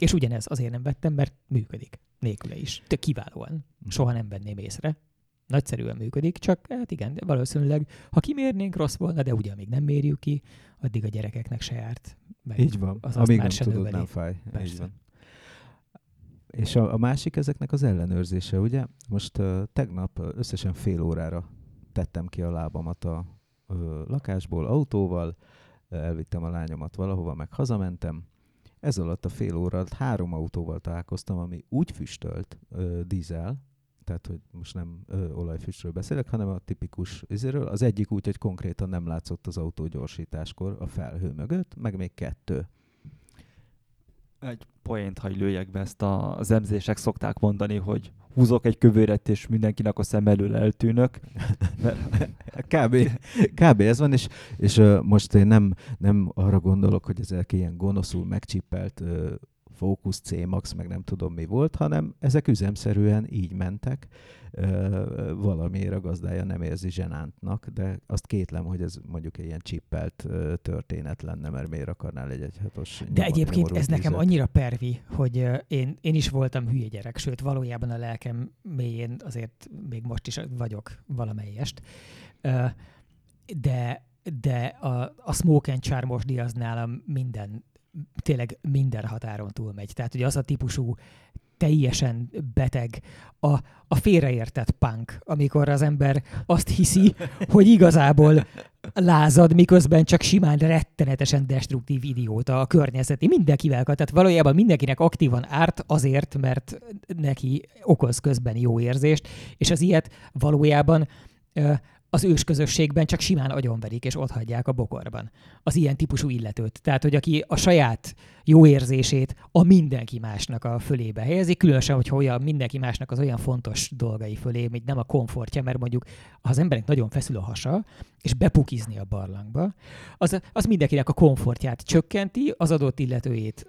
És ugyanez azért nem vettem, mert működik. Nélküle is. Tök kiválóan. Mhm. Soha nem venném észre. Nagyszerűen működik, csak hát igen, de valószínűleg, ha kimérnénk, rossz volna, de ugye amíg nem mérjük ki, addig a gyerekeknek se járt. Meg Így van, az amíg nem tudod, növeli. nem fáj. Persze. Így van. És a, a másik ezeknek az ellenőrzése, ugye? Most uh, tegnap összesen fél órára tettem ki a lábamat a uh, lakásból autóval, elvittem a lányomat valahova, meg hazamentem, ez alatt a fél óra alatt három autóval találkoztam, ami úgy füstölt ö, dízel, tehát hogy most nem ö, olajfüstről beszélek, hanem a tipikus izéről. Az egyik úgy, hogy konkrétan nem látszott az autó gyorsításkor a felhő mögött, meg még kettő egy poént hagy lőjek be, ezt az emzések szokták mondani, hogy húzok egy kövőret, és mindenkinek a szem elől eltűnök. kb, kb. ez van, és, és uh, most én nem, nem arra gondolok, hogy ezek ilyen gonoszul megcsippelt uh, Focus C-Max, meg nem tudom mi volt, hanem ezek üzemszerűen így mentek. Valamiért a gazdája nem érzi zsenántnak, de azt kétlem, hogy ez mondjuk egy ilyen csippelt történet lenne, mert miért akarnál egy egyhatos De egyébként ez nekem annyira pervi, hogy én, én is voltam hülye gyerek, sőt valójában a lelkem mélyén azért még most is vagyok valamelyest. De de a, a Smoke and Charm az nálam minden tényleg minden határon túlmegy. Tehát ugye az a típusú teljesen beteg, a, a félreértett punk, amikor az ember azt hiszi, hogy igazából lázad, miközben csak simán rettenetesen destruktív idióta a környezeti mindenkivel. Tehát valójában mindenkinek aktívan árt azért, mert neki okoz közben jó érzést, és az ilyet valójában az ős közösségben csak simán agyonverik és ott hagyják a bokorban. Az ilyen típusú illetőt. Tehát, hogy aki a saját jó érzését a mindenki másnak a fölébe helyezi, különösen, hogyha olyan mindenki másnak az olyan fontos dolgai fölé, mint nem a komfortja, mert mondjuk ha az embernek nagyon feszül a hasa, és bepukizni a barlangba, az, az mindenkinek a komfortját csökkenti, az adott illetőjét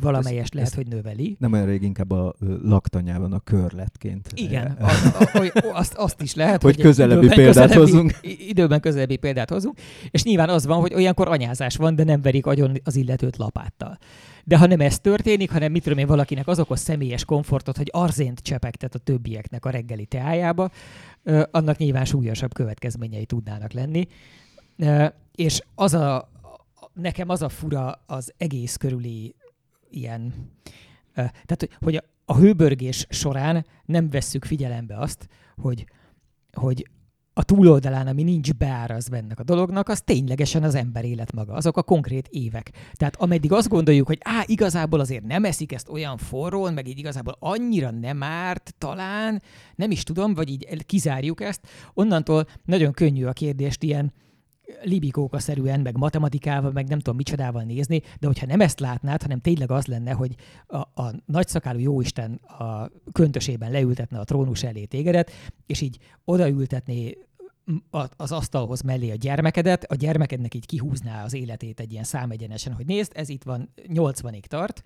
valamelyest lehet, ezt hogy növeli. Nem olyan rég inkább a laktanyában a körletként. Igen, az, a, azt, azt is lehet, hogy, hogy közelebbi példát közelebbi, hozunk. Időben közelebbi példát hozunk, és nyilván az van, hogy olyankor anyázás van, de nem verik agyon az illetőt lapáttal. De ha nem ez történik, hanem mit tudom én, valakinek az okoz személyes komfortot, hogy arzént csepegtet a többieknek a reggeli teájába, annak nyilván súlyosabb következményei tudnának lenni. És az a, nekem az a fura az egész körüli ilyen, tehát hogy a, a hőbörgés során nem vesszük figyelembe azt, hogy, hogy a túloldalán, ami nincs beárazva ennek a dolognak, az ténylegesen az ember élet maga, azok a konkrét évek. Tehát ameddig azt gondoljuk, hogy á, igazából azért nem eszik ezt olyan forrón, meg így igazából annyira nem árt, talán, nem is tudom, vagy így kizárjuk ezt, onnantól nagyon könnyű a kérdést ilyen libikóka-szerűen, meg matematikával, meg nem tudom micsodával nézni, de hogyha nem ezt látnád, hanem tényleg az lenne, hogy a, a nagyszakálú jóisten a köntösében leültetne a trónus elé tégedet, és így odaültetné az asztalhoz mellé a gyermekedet, a gyermekednek így kihúzná az életét egy ilyen számegyenesen, hogy nézd, ez itt van, 80-ig tart,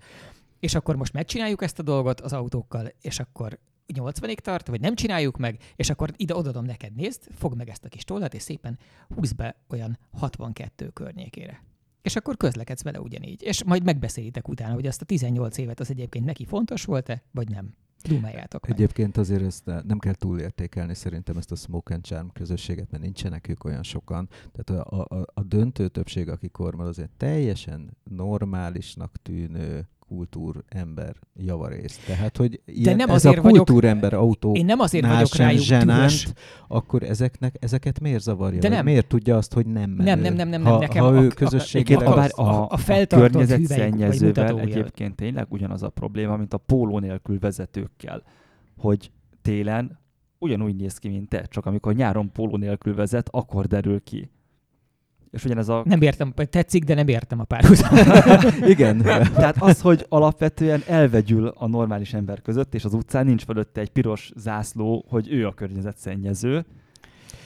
és akkor most megcsináljuk ezt a dolgot az autókkal, és akkor 80-ig tart, vagy nem csináljuk meg, és akkor ide odadom neked, nézd, fogd meg ezt a kis tollat, és szépen húzd be olyan 62 környékére. És akkor közlekedsz vele ugyanígy. És majd megbeszélitek utána, hogy azt a 18 évet az egyébként neki fontos volt-e, vagy nem. Dumáljátok meg. Egyébként azért ezt nem kell túlértékelni szerintem ezt a Smoke and Charm közösséget, mert nincsenek ők olyan sokan. Tehát a, a, a döntő többség, aki kormal azért teljesen normálisnak tűnő kultúr ember javarészt. Tehát, hogy ilyen, De nem ez azért a kultúrember autó én nem azért vagyok rájuk zsenánt, akkor ezeknek, ezeket miért zavarja? De nem. Miért tudja azt, hogy nem menő? Nem, nem, nem, nem, nem ha, nekem ha ő közösségileg a, a, a, a, a környezetszennyezővel egyébként tényleg ugyanaz a probléma, mint a póló nélkül vezetőkkel, hogy télen ugyanúgy néz ki, mint te, csak amikor nyáron póló nélkül vezet, akkor derül ki és ugyanez a... Nem értem, tetszik, de nem értem a párhuzamot. Igen. Tehát az, hogy alapvetően elvegyül a normális ember között, és az utcán nincs fölötte egy piros zászló, hogy ő a környezetszennyező,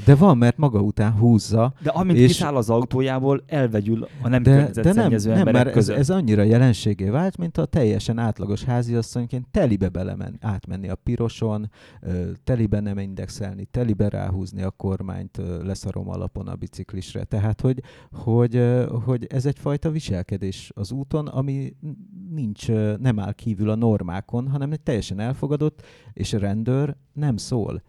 de van, mert maga után húzza. De amint és... kiszáll az autójából, elvegyül a nem de, de nem, nem, mert között. Ez, ez annyira jelenségé vált, mint a teljesen átlagos háziasszonyként telibe belemen, átmenni a piroson, telibe nem indexelni, telibe ráhúzni a kormányt leszarom alapon a biciklisre. Tehát, hogy, hogy, hogy ez egyfajta viselkedés az úton, ami nincs, nem áll kívül a normákon, hanem egy teljesen elfogadott, és a rendőr nem szól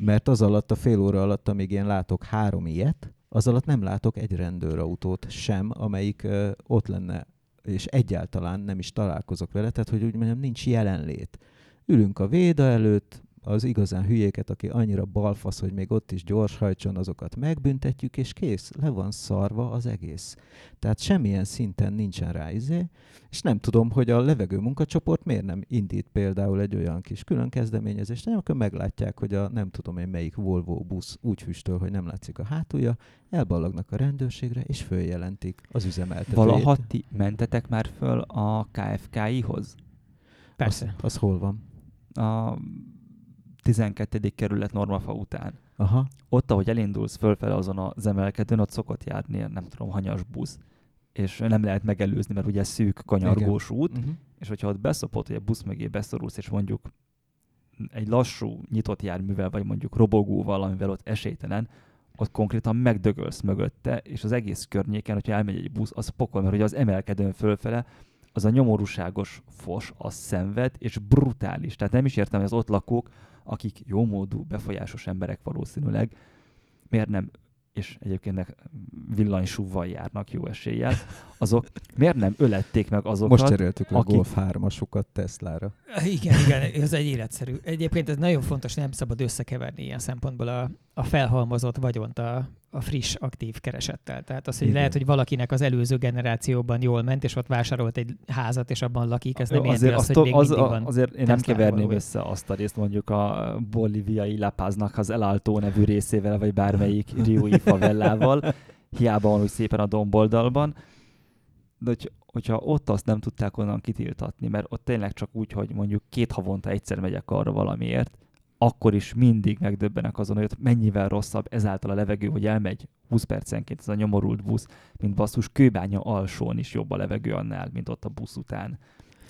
mert az alatt, a fél óra alatt, amíg én látok három ilyet, az alatt nem látok egy rendőrautót sem, amelyik ö, ott lenne, és egyáltalán nem is találkozok vele, tehát hogy úgy mondjam, nincs jelenlét. Ülünk a véda előtt, az igazán hülyéket, aki annyira balfasz, hogy még ott is gyors hajtson, azokat megbüntetjük, és kész, le van szarva az egész. Tehát semmilyen szinten nincsen rá izé, és nem tudom, hogy a levegő munkacsoport miért nem indít például egy olyan kis külön kezdeményezést, nem, akkor meglátják, hogy a nem tudom én melyik Volvo busz úgy füstöl, hogy nem látszik a hátulja, elballagnak a rendőrségre, és följelentik az üzemeltetőjét. Valaha ti mentetek már föl a KFKI-hoz? Persze. Az, az hol van? A 12. kerület normafa után. Aha. Ott, ahogy elindulsz fölfele azon az emelkedőn, ott szokott járni, nem tudom, hanyas busz, és nem lehet megelőzni, mert ugye szűk, kanyargós Igen. út, uh-huh. és hogyha ott beszopott, hogy a busz mögé beszorulsz, és mondjuk egy lassú, nyitott járművel, vagy mondjuk robogóval, amivel ott esélytelen, ott konkrétan megdögölsz mögötte, és az egész környéken, hogyha elmegy egy busz, az pokol, mert ugye az emelkedőn fölfele az a nyomorúságos fos, az szenved, és brutális. Tehát nem is értem, hogy az ott lakók akik jómódú, befolyásos emberek valószínűleg, miért nem és egyébként villanysúvval járnak jó eséllyel, azok miért nem ölették meg azokat? Most cseréltük le akik... a Golf 3-asokat Teslára. Igen, igen, ez egy életszerű. Egyébként ez nagyon fontos, nem szabad összekeverni ilyen szempontból a, a felhalmozott vagyont a, a friss, aktív keresettel. Tehát az, hogy Igen. lehet, hogy valakinek az előző generációban jól ment, és ott vásárolt egy házat, és abban lakik, ez nem azért, azt, hogy még az, van Azért én nem keverném össze azt a részt mondjuk a bolíviai Lapáznak az Elaltó nevű részével, vagy bármelyik riói favellával, hiába van úgy szépen a domboldalban, de hogy, hogyha ott azt nem tudták onnan kitiltatni, mert ott tényleg csak úgy, hogy mondjuk két havonta egyszer megyek arra valamiért, akkor is mindig megdöbbenek azon, hogy mennyivel rosszabb ezáltal a levegő, hogy elmegy 20 percenként ez a nyomorult busz, mint basszus kőbánya alsón is jobb a levegő annál, mint ott a busz után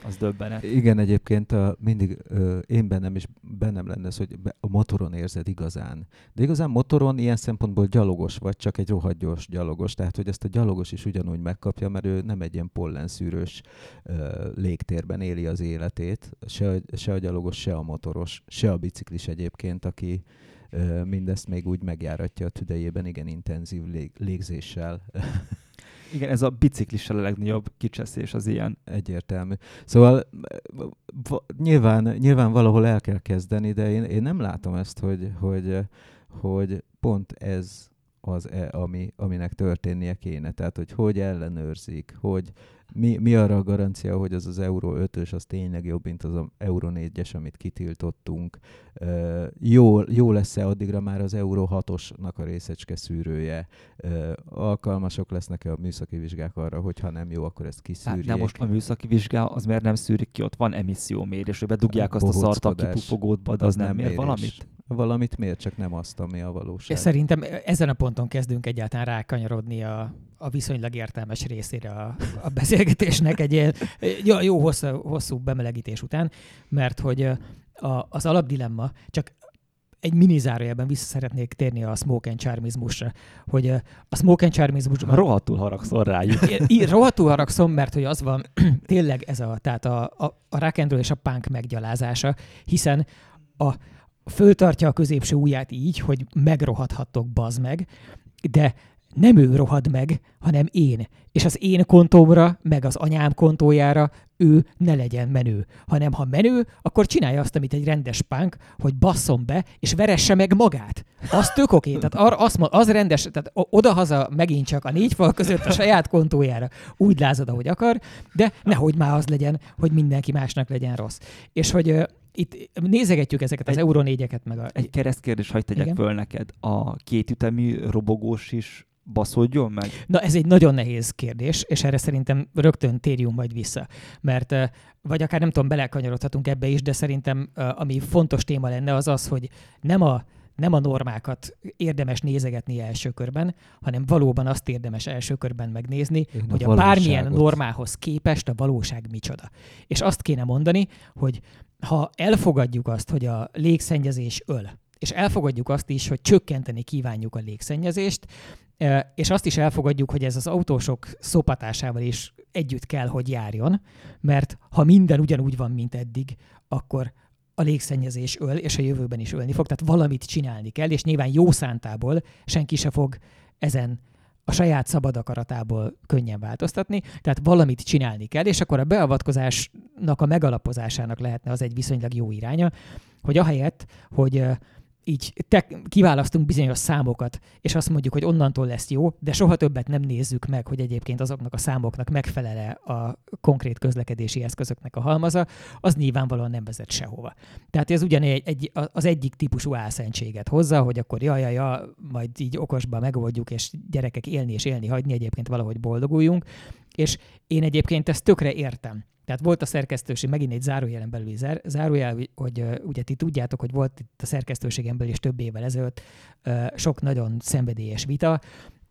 az döbbenet. Igen, egyébként a, mindig ö, én bennem is bennem lenne ez, hogy a motoron érzed igazán. De igazán motoron ilyen szempontból gyalogos vagy, csak egy rohadt gyors gyalogos. Tehát, hogy ezt a gyalogos is ugyanúgy megkapja, mert ő nem egy ilyen pollenszűrős ö, légtérben éli az életét. Se, se a gyalogos, se a motoros, se a biciklis egyébként, aki ö, mindezt még úgy megjáratja a tüdejében igen intenzív lég, légzéssel. Igen, ez a biciklissel a legnagyobb kicseszés az ilyen. Egyértelmű. Szóval nyilván, nyilván valahol el kell kezdeni, de én, én nem látom ezt, hogy, hogy, hogy pont ez az, e, ami, aminek történnie kéne. Tehát, hogy hogy ellenőrzik, hogy mi, mi arra a garancia, hogy az az Euró 5-ös az tényleg jobb, mint az a Euró 4-es, amit kitiltottunk. Uh, jó, jó lesz-e addigra már az Euró 6-osnak a részecske szűrője? Uh, alkalmasok lesznek-e a műszaki vizsgák arra, hogy ha nem jó, akkor ezt kiszűrjék? Hát, de most a műszaki vizsgá az miért nem szűrik ki? Ott van emissziómérés, hogy bedugják azt a szart a kipufogódba, de az, az nem mér valamit? Valamit miért, csak nem azt, ami a valóság. És szerintem ezen a ponton kezdünk egyáltalán rákanyarodni a, a viszonylag értelmes részére a, a beszélgetésnek egy ilyen jó, jó hosszú, hosszú bemelegítés után, mert hogy a, az alapdilemma, csak egy mini zárójelben vissza szeretnék térni a smoke and charmizmusra, hogy a smoke and charmizmusban... Rohadtul haragszol rájuk. rohadtul haragszom, mert hogy az van tényleg ez a, tehát a, a, a rock and roll és a punk meggyalázása, hiszen a, föltartja a középső ujját így, hogy megrohadhattok, bazd meg, de nem ő rohad meg, hanem én. És az én kontómra, meg az anyám kontójára ő ne legyen menő. Hanem ha menő, akkor csinálja azt, amit egy rendes pánk, hogy basszon be, és veresse meg magát. Az tök oké. Tehát ar, azt, az rendes, tehát odahaza megint csak a négy fal között a saját kontójára úgy lázad, ahogy akar, de nehogy már az legyen, hogy mindenki másnak legyen rossz. És hogy itt nézegetjük ezeket az Euró négyeket meg a... Egy keresztkérdés hagyd tegyek Igen? föl neked. A kétütemű robogós is baszódjon meg? Na ez egy nagyon nehéz kérdés, és erre szerintem rögtön térjünk majd vissza. Mert vagy akár nem tudom, belekanyarodhatunk ebbe is, de szerintem ami fontos téma lenne az az, hogy nem a nem a normákat érdemes nézegetni első körben, hanem valóban azt érdemes első körben megnézni, Én hogy a, a bármilyen normához képest a valóság micsoda. És azt kéne mondani, hogy ha elfogadjuk azt, hogy a légszennyezés öl, és elfogadjuk azt is, hogy csökkenteni kívánjuk a légszennyezést, és azt is elfogadjuk, hogy ez az autósok szopatásával is együtt kell, hogy járjon, mert ha minden ugyanúgy van, mint eddig, akkor a légszennyezés öl, és a jövőben is ölni fog, tehát valamit csinálni kell, és nyilván jó szántából senki se fog ezen a saját szabad akaratából könnyen változtatni, tehát valamit csinálni kell, és akkor a beavatkozásnak a megalapozásának lehetne az egy viszonylag jó iránya, hogy ahelyett, hogy így te, kiválasztunk bizonyos számokat, és azt mondjuk, hogy onnantól lesz jó, de soha többet nem nézzük meg, hogy egyébként azoknak a számoknak megfelele a konkrét közlekedési eszközöknek a halmaza, az nyilvánvalóan nem vezet sehova. Tehát ez ugyan egy, az egyik típusú álszentséget hozza, hogy akkor ja, ja, ja, majd így okosba megoldjuk, és gyerekek élni és élni hagyni, egyébként valahogy boldoguljunk. És én egyébként ezt tökre értem. Tehát volt a szerkesztőség, megint egy zárójelen belüli zár, zárójel, hogy ugye ti tudjátok, hogy volt itt a szerkesztőségen belül is több évvel ezelőtt sok nagyon szenvedélyes vita.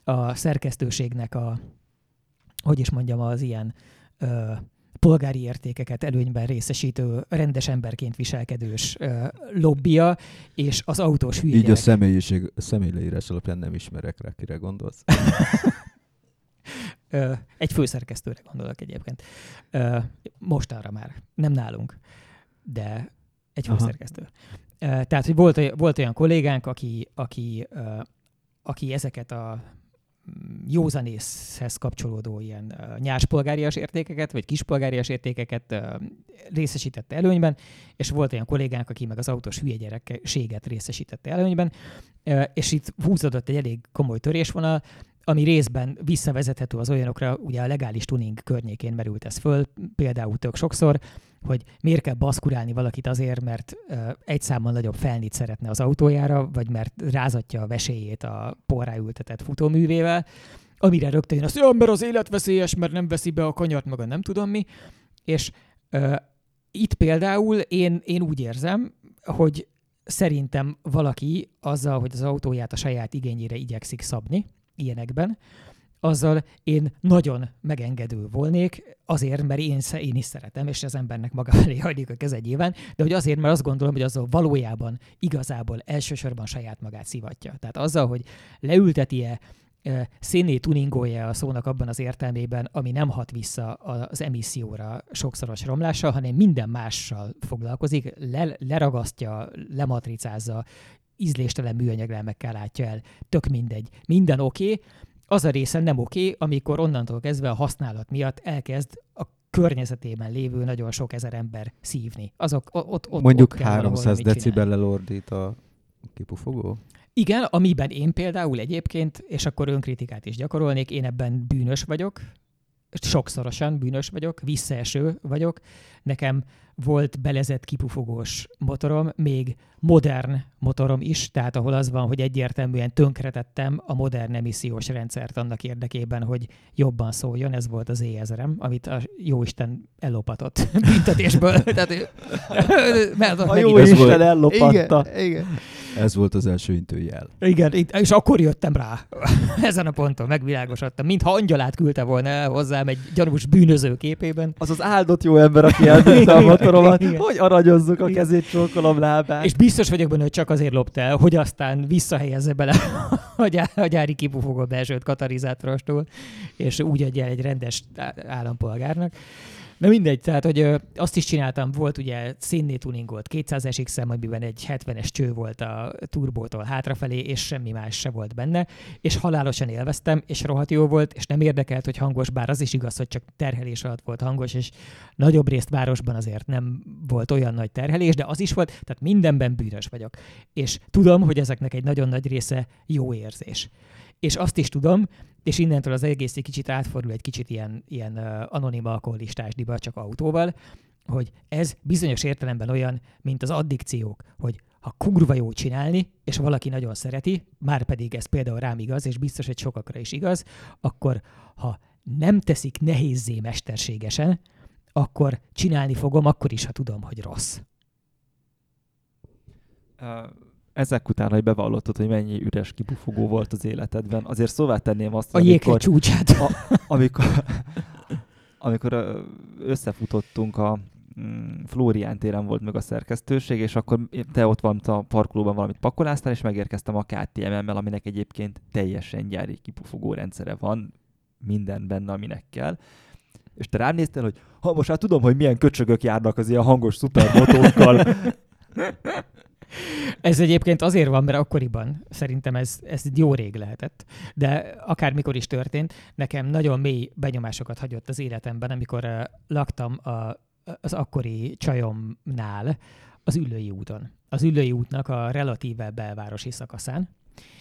A szerkesztőségnek a, hogy is mondjam, az ilyen polgári értékeket előnyben részesítő, rendes emberként viselkedős uh, lobbia, és az autós hülye Így a személyiség, a személyleírás alapján nem ismerek rá, kire gondolsz. Egy főszerkesztőre gondolok egyébként. Mostanra már, nem nálunk, de egy főszerkesztő. Aha. Tehát, hogy volt, volt olyan kollégánk, aki, aki, aki ezeket a mm, józanészhez kapcsolódó ilyen nyárspolgárias értékeket, vagy kispolgárias értékeket részesítette előnyben, és volt olyan kollégánk, aki meg az autós hülye gyerekséget részesítette előnyben, és itt húzódott egy elég komoly törésvonal, ami részben visszavezethető az olyanokra, ugye a legális tuning környékén merült ez föl, például tök sokszor, hogy miért kell baszkurálni valakit azért, mert egy számmal nagyobb felnit szeretne az autójára, vagy mert rázatja a veséjét a porrá ültetett futóművével, amire rögtön az, hogy mert az élet veszélyes, mert nem veszi be a kanyart maga, nem tudom mi. És uh, itt például én, én úgy érzem, hogy szerintem valaki azzal, hogy az autóját a saját igényére igyekszik szabni, ilyenekben, azzal én nagyon megengedő volnék, azért, mert én, én is szeretem, és az embernek maga elé hagyjuk a keze nyilván, de hogy azért, mert azt gondolom, hogy azzal valójában igazából elsősorban saját magát szivatja. Tehát azzal, hogy leülteti-e szénné tuningolja a szónak abban az értelmében, ami nem hat vissza az emisszióra sokszoros romlással, hanem minden mással foglalkozik, le, leragasztja, lematricázza, ízléstelen műanyaglemekkel látja el, tök mindegy. Minden oké, okay, az a része nem oké, okay, amikor onnantól kezdve a használat miatt elkezd a környezetében lévő nagyon sok ezer ember szívni. Azok ott, ott Mondjuk ott 300 decibellel ordít a kipufogó? Igen, amiben én például egyébként, és akkor önkritikát is gyakorolnék, én ebben bűnös vagyok, sokszorosan bűnös vagyok, visszaeső vagyok. Nekem volt belezett kipufogós motorom, még modern motorom is, tehát ahol az van, hogy egyértelműen tönkretettem a modern emissziós rendszert annak érdekében, hogy jobban szóljon. Ez volt az E1000-em, amit a jóisten ellopatott büntetésből. tehát, mert a jóisten ellopatta. Igen, igen. Ez volt az első intőjel. Igen, és akkor jöttem rá. Ezen a ponton megvilágosodtam. Mintha angyalát küldte volna el hozzám egy gyanús bűnöző képében. Az az áldott jó ember, aki elvitte a motoromat, hogy aranyozzuk a kezét, csókolom lábát. És biztos vagyok benne, hogy csak azért lopta el, hogy aztán visszahelyezze bele a, gyá- a gyári kipufogó belsőt katalizátorostól, és úgy adja el egy rendes állampolgárnak. Na mindegy, tehát, hogy ö, azt is csináltam, volt ugye színné tuningolt 200 SX amiben egy 70-es cső volt a turbótól hátrafelé, és semmi más se volt benne, és halálosan élveztem, és rohadt jó volt, és nem érdekelt, hogy hangos, bár az is igaz, hogy csak terhelés alatt volt hangos, és nagyobb részt városban azért nem volt olyan nagy terhelés, de az is volt, tehát mindenben bűnös vagyok. És tudom, hogy ezeknek egy nagyon nagy része jó érzés. És azt is tudom, és innentől az egész egy kicsit átfordul egy kicsit ilyen, ilyen anonim alkoholistás diba, csak autóval, hogy ez bizonyos értelemben olyan, mint az addikciók, hogy ha kurva jó csinálni, és valaki nagyon szereti, már pedig ez például rám igaz, és biztos, hogy sokakra is igaz, akkor ha nem teszik nehézzé mesterségesen, akkor csinálni fogom, akkor is, ha tudom, hogy rossz. Uh ezek után, hogy bevallottad, hogy mennyi üres kipufogó volt az életedben, azért szóvá tenném azt, a amikor, csúcsát. A, amikor, amikor összefutottunk a mm, Flórián téren volt meg a szerkesztőség, és akkor te ott valamit a parkolóban valamit pakoláztál, és megérkeztem a KTM-mel, aminek egyébként teljesen gyári kipufogó rendszere van, minden benne, aminek kell. És te rám néztél, hogy ha most hát tudom, hogy milyen köcsögök járnak az ilyen hangos szupermotókkal. Ez egyébként azért van, mert akkoriban szerintem ez, ez jó rég lehetett, de akármikor is történt, nekem nagyon mély benyomásokat hagyott az életemben, amikor uh, laktam a, az akkori csajomnál az Üllői úton. Az Üllői útnak a relatíve belvárosi szakaszán.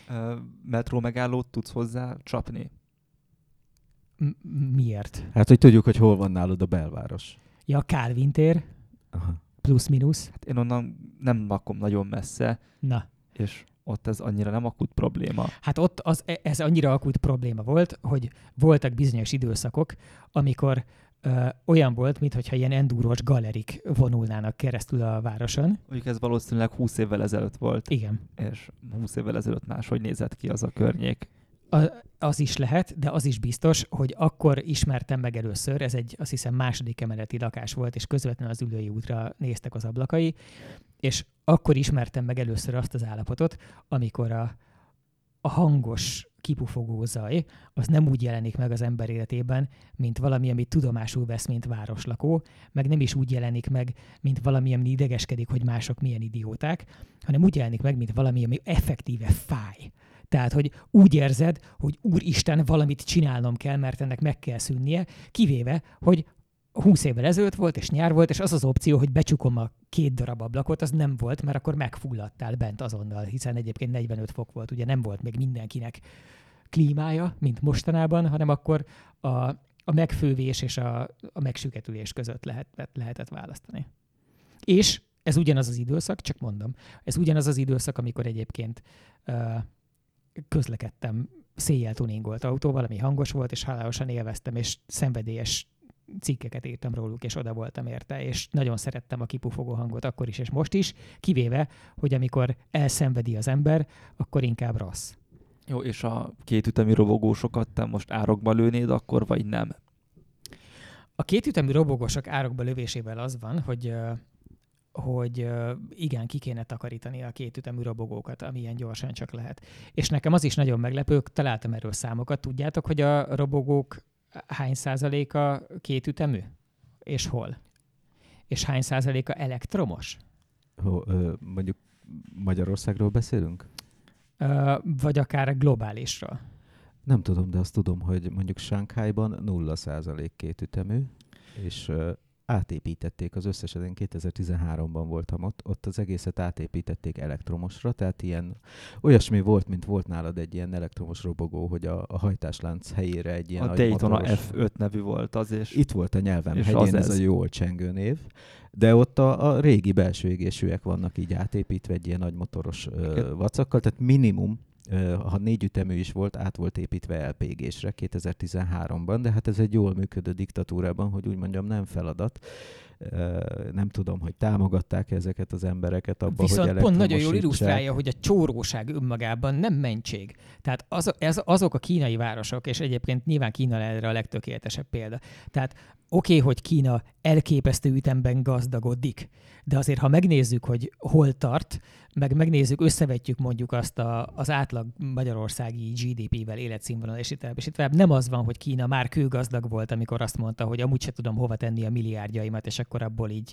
Uh, metró megállót tudsz hozzá csapni? M- miért? Hát, hogy tudjuk, hogy hol van nálad a belváros. Ja, Kálvin tér. Aha plusz-minusz? Hát én onnan nem lakom nagyon messze. Na. És ott ez annyira nem akut probléma. Hát ott az, e, ez annyira akut probléma volt, hogy voltak bizonyos időszakok, amikor ö, olyan volt, mintha ilyen endúros galerik vonulnának keresztül a városon. Mondjuk ez valószínűleg 20 évvel ezelőtt volt. Igen. És 20 évvel ezelőtt máshogy nézett ki az a környék az is lehet, de az is biztos, hogy akkor ismertem meg először, ez egy azt hiszem második emeleti lakás volt, és közvetlenül az ülői útra néztek az ablakai, és akkor ismertem meg először azt az állapotot, amikor a, a hangos kipufogó zaj, az nem úgy jelenik meg az ember életében, mint valami, amit tudomásul vesz, mint városlakó, meg nem is úgy jelenik meg, mint valami, ami idegeskedik, hogy mások milyen idióták, hanem úgy jelenik meg, mint valami, ami effektíve fáj. Tehát, hogy úgy érzed, hogy Úristen, valamit csinálnom kell, mert ennek meg kell szűnnie, kivéve, hogy 20 évvel ezelőtt volt, és nyár volt, és az az opció, hogy becsukom a két darab ablakot, az nem volt, mert akkor megfulladtál bent azonnal, hiszen egyébként 45 fok volt, ugye nem volt még mindenkinek klímája, mint mostanában, hanem akkor a, a megfővés és a, a megsüketülés között lehet, lehetett választani. És ez ugyanaz az időszak, csak mondom, ez ugyanaz az időszak, amikor egyébként uh, közlekedtem széjjel tuningolt autóval, ami hangos volt, és halálosan élveztem, és szenvedélyes cikkeket írtam róluk, és oda voltam érte, és nagyon szerettem a kipufogó hangot akkor is, és most is, kivéve, hogy amikor elszenvedi az ember, akkor inkább rossz. Jó, és a kétütemű robogósokat te most árokba lőnéd akkor, vagy nem? A kétütemű robogósok árokba lövésével az van, hogy hogy igen, ki kéne takarítani a kétütemű robogókat, amilyen gyorsan csak lehet. És nekem az is nagyon meglepő, találtam erről számokat. Tudjátok, hogy a robogók hány százaléka kétütemű? És hol? És hány százaléka elektromos? Ho, ö, mondjuk Magyarországról beszélünk? Ö, vagy akár globálisról. Nem tudom, de azt tudom, hogy mondjuk Sánkhájban 0% kétütemű, és átépítették az összeset, én 2013-ban voltam ott, ott az egészet átépítették elektromosra, tehát ilyen olyasmi volt, mint volt nálad egy ilyen elektromos robogó, hogy a, a hajtáslánc helyére egy ilyen A Daytona motoros... F5 nevű volt az, és... Itt volt a nyelvem és hegyén, ez, ez a jól csengő név, de ott a, a régi belső égésűek vannak így átépítve egy ilyen nagy motoros ö, vacakkal, tehát minimum ha négy ütemű is volt, át volt építve LPG-sre 2013-ban, de hát ez egy jól működő diktatúrában, hogy úgy mondjam, nem feladat. Nem tudom, hogy támogatták ezeket az embereket abban, Viszont hogy pont nagyon jól illusztrálja, hogy a csóróság önmagában nem mentség. Tehát az, ez, azok a kínai városok, és egyébként nyilván Kína erre a legtökéletesebb példa. Tehát oké, okay, hogy Kína elképesztő ütemben gazdagodik, de azért, ha megnézzük, hogy hol tart, meg megnézzük, összevetjük mondjuk azt a, az átlag magyarországi GDP-vel, életszínvonal, és itt, és itt nem az van, hogy Kína már kőgazdag volt, amikor azt mondta, hogy amúgy se tudom hova tenni a milliárdjaimat, és akkor abból így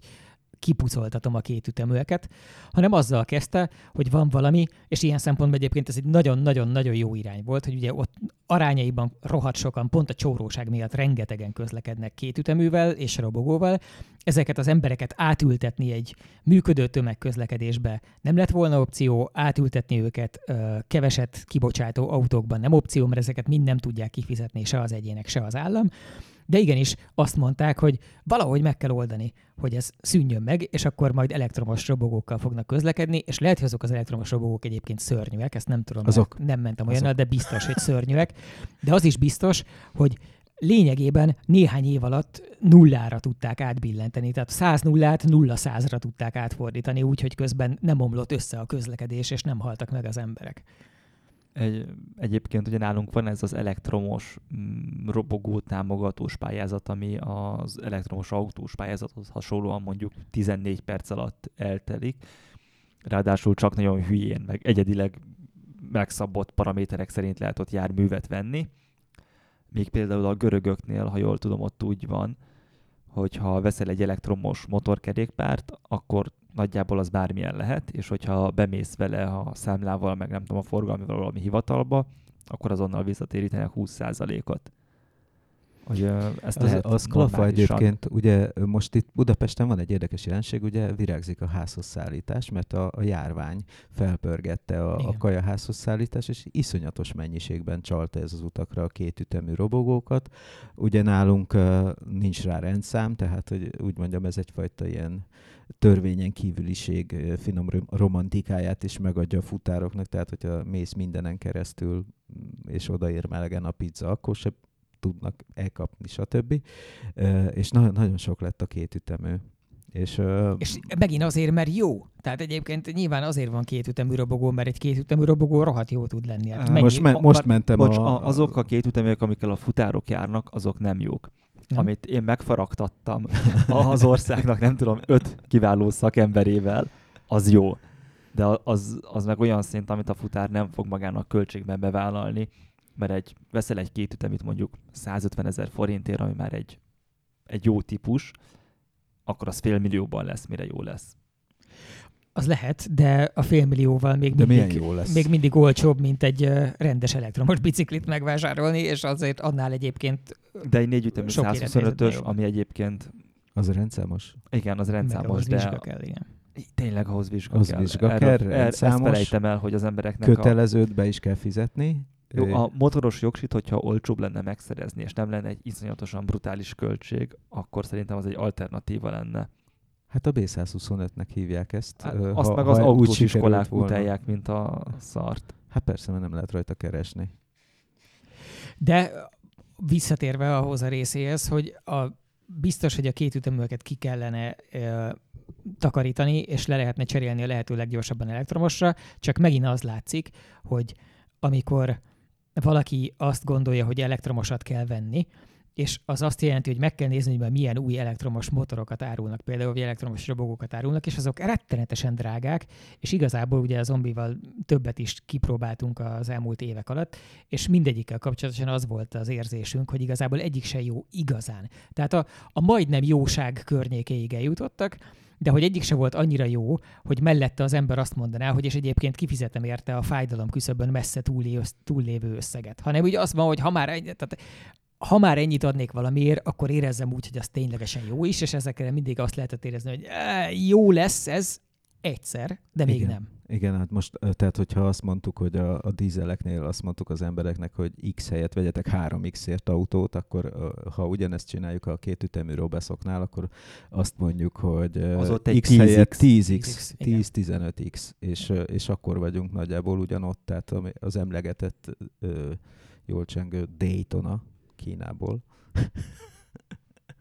kipucoltatom a két ütemőeket, hanem azzal kezdte, hogy van valami, és ilyen szempontból egyébként ez egy nagyon-nagyon-nagyon jó irány volt, hogy ugye ott arányaiban rohadt sokan, pont a csóróság miatt rengetegen közlekednek két üteművel és robogóval. Ezeket az embereket átültetni egy működő tömegközlekedésbe nem lett volna opció, átültetni őket ö, keveset kibocsátó autókban nem opció, mert ezeket mind nem tudják kifizetni se az egyének, se az állam. De igenis azt mondták, hogy valahogy meg kell oldani, hogy ez szűnjön meg, és akkor majd elektromos robogókkal fognak közlekedni, és lehet, hogy azok az elektromos robogók egyébként szörnyűek, ezt nem tudom, azok, nem mentem olyannal, de biztos, hogy szörnyűek. De az is biztos, hogy lényegében néhány év alatt nullára tudták átbillenteni, tehát 100 nullát nulla százra tudták átfordítani, úgyhogy közben nem omlott össze a közlekedés, és nem haltak meg az emberek. Egy, egyébként ugye nálunk van ez az elektromos mm, robogó támogatós pályázat, ami az elektromos autós pályázathoz hasonlóan mondjuk 14 perc alatt eltelik. Ráadásul csak nagyon hülyén, meg egyedileg megszabott paraméterek szerint lehet ott járművet venni. Még például a görögöknél, ha jól tudom, ott úgy van, hogy ha veszel egy elektromos motorkerékpárt, akkor nagyjából az bármilyen lehet, és hogyha bemész vele a számlával, meg nem tudom, a forgalmival valami hivatalba, akkor azonnal visszatérítenek 20%-ot. Hogy ezt az, az klafa egyébként, ugye most itt Budapesten van egy érdekes jelenség, ugye virágzik a házhoz szállítás, mert a, a járvány felpörgette a, a kajaházhoz szállítás, és iszonyatos mennyiségben csalta ez az utakra a két ütemű robogókat. Ugye nálunk uh, nincs rá rendszám, tehát hogy úgy mondjam, ez egyfajta ilyen törvényen kívüliség finom romantikáját is megadja a futároknak, tehát hogyha mész mindenen keresztül, mm, és odaér melegen a pizza, akkor se tudnak elkapni, stb. És nagyon, nagyon sok lett a két ütemű. És, uh, és megint azért, mert jó. Tehát egyébként nyilván azért van két ütemű robogó, mert egy két ütemű robogó rohadt jó tud lenni. Hát mennyi, most, me- most mentem bocs, a... Azok a két üteműek, amikkel a futárok járnak, azok nem jók. Nem. Amit én megfaragtattam az országnak, nem tudom, öt kiváló szakemberével, az jó. De az, az meg olyan szint, amit a futár nem fog magának költségben bevállalni, mert egy, veszel egy két ütemit mondjuk 150 ezer forintért, ami már egy, egy jó típus, akkor az félmillióban lesz, mire jó lesz. Az lehet, de a félmillióval még, de mindig, jó lesz. még mindig olcsóbb, mint egy rendes elektromos biciklit megvásárolni, és azért annál egyébként De egy négyütemű 125-ös, ami egyébként... Az rendszámos? Igen, az rendszámos, de... kell, igen. Tényleg ahhoz vizsga az kell. Vizsga kell, Erről, rendszámos, ezt felejtem el, hogy az embereknek kötelezőt a... be is kell fizetni. Jó, a motoros jogsit, hogyha olcsóbb lenne megszerezni, és nem lenne egy iszonyatosan brutális költség, akkor szerintem az egy alternatíva lenne. Hát a B125-nek hívják ezt. Hát, ha, azt meg az autós iskolák utálják, mint a szart. Hát persze, mert nem lehet rajta keresni. De visszatérve ahhoz a részéhez, hogy a biztos, hogy a két üteműeket ki kellene ö, takarítani, és le lehetne cserélni a lehető leggyorsabban elektromosra, csak megint az látszik, hogy amikor valaki azt gondolja, hogy elektromosat kell venni, és az azt jelenti, hogy meg kell nézni, hogy milyen új elektromos motorokat árulnak, például vagy elektromos robogókat árulnak, és azok rettenetesen drágák, és igazából ugye a zombival többet is kipróbáltunk az elmúlt évek alatt, és mindegyikkel kapcsolatosan az volt az érzésünk, hogy igazából egyik se jó igazán. Tehát a, a majdnem jóság környékéig eljutottak, de hogy egyik se volt annyira jó, hogy mellette az ember azt mondaná, hogy és egyébként kifizetem érte a fájdalom küszöbön messze túllévő összeget. Hanem ugye az van, hogy ha már, tehát ha már ennyit adnék valamiért, akkor érezzem úgy, hogy az ténylegesen jó is, és ezekre mindig azt lehetett érezni, hogy jó lesz ez egyszer, de még Igen. nem. Igen, hát most, tehát hogyha azt mondtuk, hogy a, a dízeleknél azt mondtuk az embereknek, hogy X helyet vegyetek 3X-ért autót, akkor ha ugyanezt csináljuk a két ütemű Robeszoknál, akkor azt mondjuk, hogy az ott egy X 10X, helyett 10X, 10-15X, és, és akkor vagyunk nagyjából ugyanott, tehát az emlegetett jól csengő Daytona Kínából.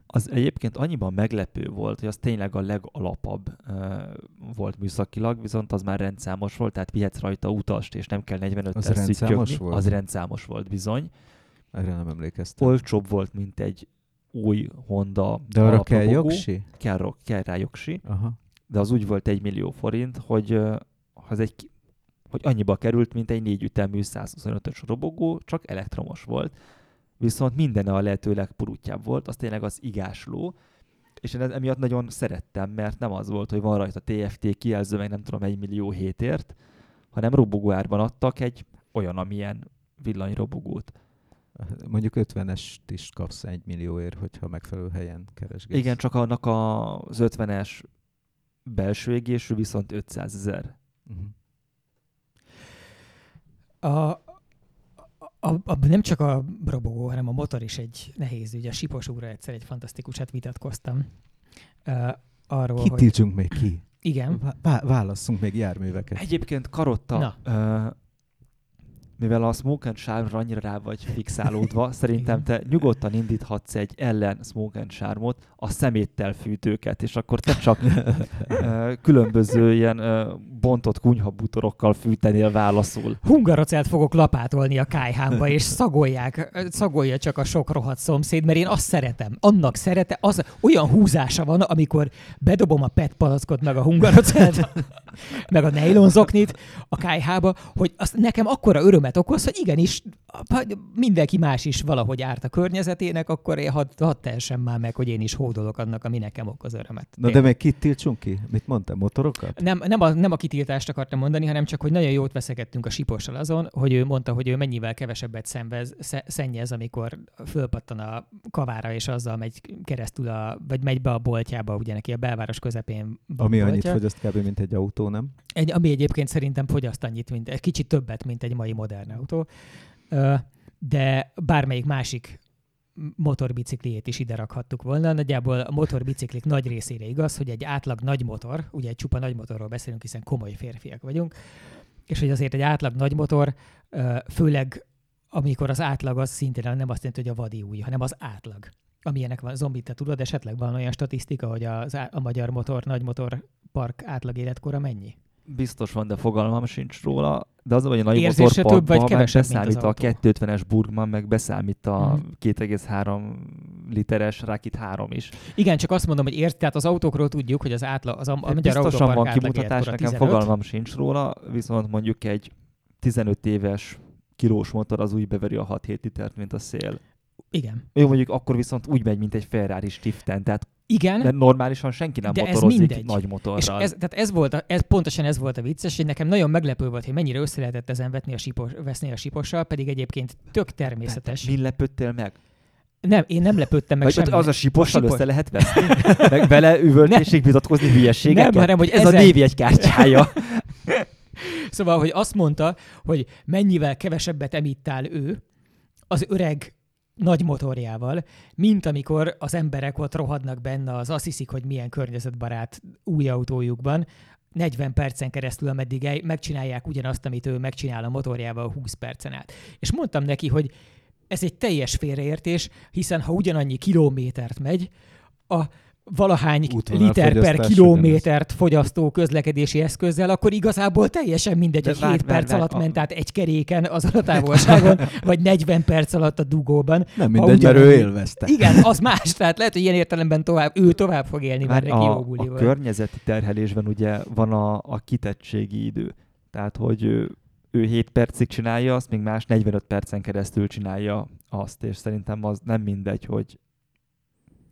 az egyébként annyiban meglepő volt, hogy az tényleg a legalapabb uh, volt műszakilag, viszont az már rendszámos volt, tehát vihetsz rajta utast, és nem kell 45 Az rendszámos volt? Az rendszámos volt bizony. Erre nem emlékeztem. Olcsóbb volt, mint egy új Honda De arra kell jogsi? Kell, kell rá jogsi. Aha. De az úgy volt egy millió forint, hogy uh, az egy hogy annyiba került, mint egy négy ütemű 125-ös robogó, csak elektromos volt viszont minden a lehető legpurutjább volt, az tényleg az igásló, és én emiatt nagyon szerettem, mert nem az volt, hogy van rajta TFT kijelző, meg nem tudom, egy millió hétért, hanem robogóárban adtak egy olyan, amilyen villanyrobogót. Mondjuk 50-est is kapsz egy millióért, hogyha megfelelő helyen keresgélsz. Igen, csak annak az 50-es belső égésű viszont 500 ezer. Uh-huh. A, a, a, nem csak a robogó, hanem a motor is egy nehéz ügy. A Sipos úrra egyszer egy fantasztikusat vitatkoztam. Uh, arról, Kit hogy... még ki? Igen. Vá- válasszunk még járműveket. Egyébként Karotta, uh, mivel a Smoke and Charm-ra annyira rá vagy fixálódva, szerintem te nyugodtan indíthatsz egy ellen Smoke and Charm-ot, a szeméttel fűtőket, és akkor te csak különböző ilyen bontott kunyhabutorokkal fűtenél válaszul. Hungarocelt fogok lapátolni a kájhámba, és szagolják, szagolja csak a sok rohadt szomszéd, mert én azt szeretem. Annak szerete, az olyan húzása van, amikor bedobom a PET palackot, meg a hungarocelt, meg a nejlonzoknit a kájhába, hogy azt nekem akkora örömet okoz, hogy igenis mindenki más is valahogy árt a környezetének, akkor én hadd had teljesen már meg, hogy én is hódolok annak, ami nekem okoz örömet. Na de meg kit tiltsunk ki? Mit mondtam? Motorokat? Nem, nem, a, nem a kitiltást akartam mondani, hanem csak, hogy nagyon jót veszekedtünk a sipossal azon, hogy ő mondta, hogy ő mennyivel kevesebbet szenvez, szennyez, amikor fölpattan a kavára, és azzal megy keresztül, a, vagy megy be a boltjába, ugye neki a belváros közepén van Ami boltja. annyit fogyaszt kb. mint egy autó, nem? Egy, ami egyébként szerintem fogyaszt annyit, mint egy kicsit többet, mint egy mai modern autó. De bármelyik másik motorbicikliét is ide rakhattuk volna. Nagyjából a motorbiciklik nagy részére igaz, hogy egy átlag nagy motor, ugye egy csupa nagy motorról beszélünk, hiszen komoly férfiak vagyunk, és hogy azért egy átlag nagy motor, főleg amikor az átlag az szintén nem azt jelenti, hogy a vadi új, hanem az átlag. Amilyenek van, zombit, te tudod, esetleg van olyan statisztika, hogy az, a magyar motor, nagy motor park átlag életkora mennyi? Biztos van, de fogalmam sincs róla. De az, hogy a nagy motorparkban több vagy kevesebb, beszámít a 250-es Burgman, meg beszámít a mm. 2,3 literes Rakit 3 is. Igen, csak azt mondom, hogy ért, tehát az autókról tudjuk, hogy az átlag, az a, a magyar Biztosan van kimutatás, nekem 15. fogalmam sincs róla, viszont mondjuk egy 15 éves kilós motor az úgy beveri a 6-7 litert, mint a szél. Igen. Jó, mondjuk akkor viszont úgy megy, mint egy Ferrari Stiften, tehát igen. De normálisan senki nem de motorozik ez nagy motorral. És ez, tehát ez volt a, ez, pontosan ez volt a vicces, hogy nekem nagyon meglepő volt, hogy mennyire össze lehetett ezen vetni a sipos, veszni a sipossal, pedig egyébként tök természetes. Mi lepődtél meg? Nem, én nem lepődtem meg semmi. Az a sipossal sipos... össze lehet veszni? meg vele üvöltésig vitatkozni hülyeségeket? Nem, hanem, hogy ez ezen... a névjegykártyája. szóval, hogy azt mondta, hogy mennyivel kevesebbet emittál ő, az öreg nagy motorjával, mint amikor az emberek ott rohadnak benne, az azt hiszik, hogy milyen környezetbarát új autójukban, 40 percen keresztül, ameddig megcsinálják ugyanazt, amit ő megcsinál a motorjával 20 percen át. És mondtam neki, hogy ez egy teljes félreértés, hiszen ha ugyanannyi kilométert megy, a valahány liter per kilométert fogyasztó közlekedési eszközzel, akkor igazából teljesen mindegy, hogy 7 perc vár, alatt a... ment át egy keréken azon a távolságon, vagy 40 perc alatt a dugóban. Nem mindegy, mert ő élvezte. Igen, az más. Tehát lehet, hogy ilyen értelemben tovább, ő tovább fog élni, mert a, a, a környezeti terhelésben ugye van a, a kitettségi idő. Tehát, hogy ő, ő 7 percig csinálja azt, míg más 45 percen keresztül csinálja azt, és szerintem az nem mindegy, hogy